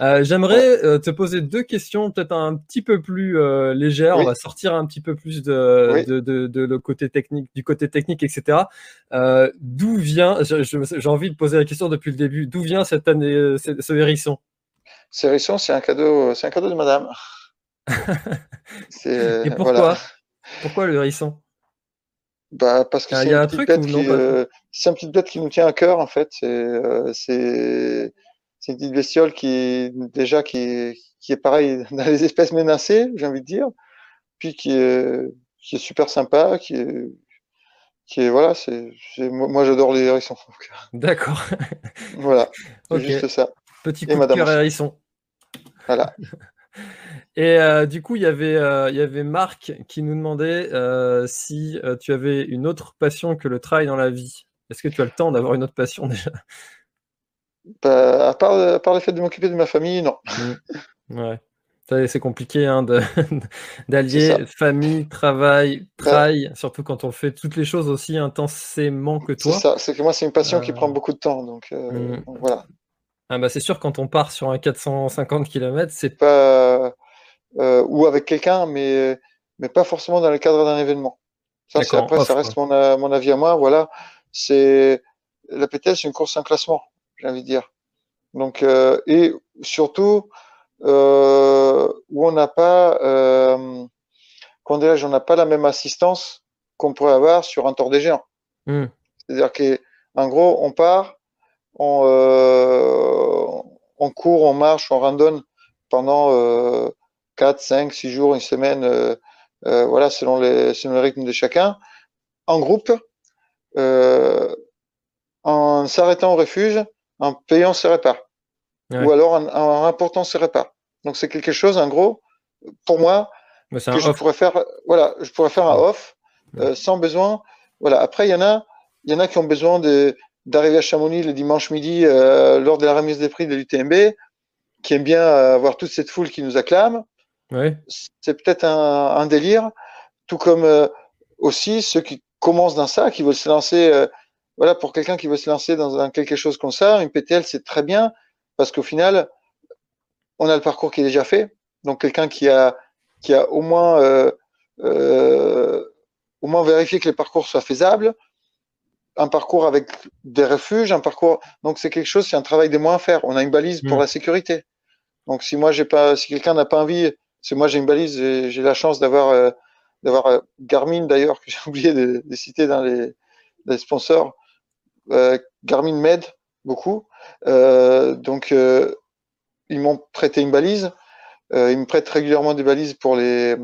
Euh, J'aimerais euh, te poser deux questions, peut-être un petit peu plus légères. On va sortir un petit peu plus de, de, de, de, le côté technique, du côté technique, etc. D'où vient J'ai envie de poser la question depuis le début. D'où vient cette année, ce hérisson? Ce hérisson, c'est un cadeau, c'est un cadeau de Madame. Et pourquoi? Pourquoi le hérisson? Bah, parce que c'est un, truc qui, euh, c'est un petit bête qui nous tient à cœur en fait. C'est euh, c'est une petite bestiole qui déjà qui qui est pareil dans les espèces menacées, j'ai envie de dire, puis qui est qui est super sympa, qui est qui est voilà, c'est moi j'adore les hérissons. D'accord. voilà, c'est juste ça. Petit coup de cœur hérisson. Voilà. Et euh, du coup, il y avait, euh, il y avait Marc qui nous demandait euh, si tu avais une autre passion que le travail dans la vie. Est-ce que tu as le temps d'avoir une autre passion déjà? Bah, à, part, part, le fait de m'occuper de ma famille, non. Mmh. Ouais. C'est compliqué hein, d'allier famille, travail, travail, surtout quand on fait toutes les choses aussi intensément que toi. C'est ça, c'est que moi, c'est une passion qui prend beaucoup de temps. Donc, mmh. voilà. Ah bah c'est sûr, quand on part sur un 450 km, c'est pas euh, ou avec quelqu'un, mais mais pas forcément dans le cadre d'un événement. Ça, après, ça reste mon, mon avis à moi. Voilà, c'est la PTL, c'est une course en classement, j'ai envie de dire. Donc euh, et surtout euh, où on n'a pas, euh, on n'a pas la même assistance qu'on pourrait avoir sur un tour des géants. Hmm. C'est-à-dire qu'en gros, on part, on, euh, on court, on marche, on randonne pendant euh, 4, 5, 6 jours, une semaine, euh, voilà, selon, les, selon le rythme de chacun, en groupe, en s'arrêtant au refuge, en payant ses repas, ou alors en, en rapportant ses repas. Donc c'est quelque chose, en gros, pour moi, que je pourrais faire, voilà, je pourrais faire un off euh, sans besoin. Voilà. Après, il y en a, il y en a qui ont besoin de d'arriver à Chamonix le dimanche midi euh, lors de la remise des prix de l'UTMB, qui aiment bien avoir toute cette foule qui nous acclame. C'est peut-être un, délire, tout comme euh, aussi ceux qui commencent dans ça, qui veulent se lancer. Euh, voilà, pour quelqu'un qui veut se lancer dans, quelque chose comme ça, une PTL, c'est très bien parce qu'au final, on a le parcours qui est déjà fait. Donc quelqu'un qui a qui a au moins, euh, euh, au moins vérifié que les parcours soient faisables, un parcours avec des refuges, un parcours. Donc c'est quelque chose, c'est un travail des moins à faire. On a une balise pour Mm. la sécurité. Donc si moi j'ai pas, si quelqu'un n'a pas envie, c'est moi j'ai une balise, j'ai la chance d'avoir euh, d'avoir euh, Garmin d'ailleurs que j'ai oublié de, de citer dans les, les sponsors. Euh, Garmin m'aide beaucoup. Euh, donc euh, ils m'ont prêté une balise. Euh, ils me prêtent régulièrement des balises pour les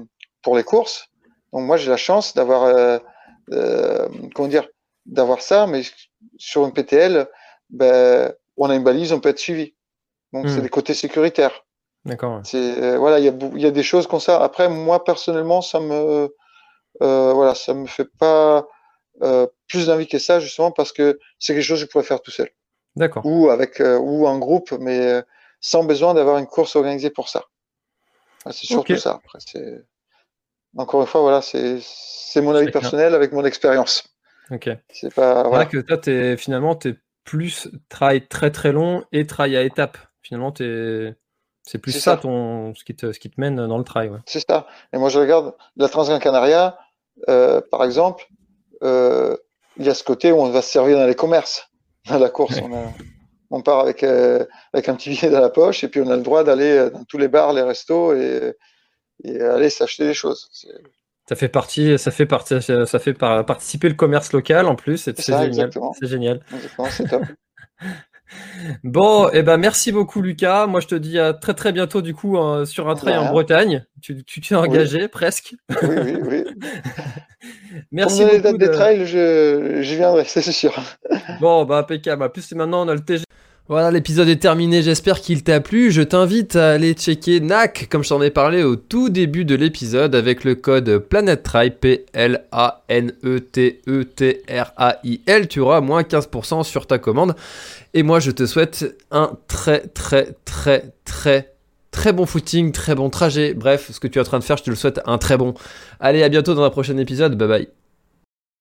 pour les courses. Donc moi j'ai la chance d'avoir comment dire d'avoir ça, mais sur une PTL, ben, on a une balise, on peut être suivi. Donc Hmm. c'est des côtés sécuritaires. D'accord. euh, voilà, il y y a des choses comme ça. Après moi personnellement, ça me euh, voilà, ça me fait pas euh, plus d'envie que ça justement parce que c'est quelque chose que je pourrais faire tout seul D'accord. ou avec euh, ou en groupe, mais euh, sans besoin d'avoir une course organisée pour ça. Ah, C'est surtout ça. Après, encore une fois, voilà, c'est c'est mon avis personnel avec mon expérience. Ok. C'est pas voilà. que toi, t'es, finalement, t'es plus travail très très long et travail à étapes. Finalement, t'es, c'est plus ça, ça. ton, ce qui te, ce qui te mène dans le trail. Ouais. C'est ça. Et moi, je regarde la Transgran Canaria, euh, par exemple, euh, il y a ce côté où on va se servir dans les commerces, dans la course. On, a- on part avec, euh, avec un petit billet dans la poche et puis on a le droit d'aller euh, dans tous les bars, les restos et, et aller s'acheter des choses. Ça fait partie, ça fait partie, ça fait par- participer le commerce local en plus. C'est génial. C'est génial. c'est top. Bon, et ben merci beaucoup Lucas. Moi, je te dis à très très bientôt du coup euh, sur un trail en. Bretagne. Tu tu t'es engagé presque. Oui, oui, oui. Merci Pour me donner les beaucoup. dates des de- trails, je, j'y viendrai, c'est sûr. Bon, bah impeccable. En plus, maintenant, on a le TG. Voilà, l'épisode est terminé. J'espère qu'il t'a plu. Je t'invite à aller checker NAC, comme je t'en ai parlé au tout début de l'épisode, avec le code PlanetTrail, P-L-A-N-E-T-E-T-R-A-I-L. Tu auras moins 15% sur ta commande. Et moi, je te souhaite un très, très, très, très, très bon footing, très bon trajet. Bref, ce que tu es en train de faire, je te le souhaite un très bon. Allez, à bientôt dans un prochain épisode. Bye bye.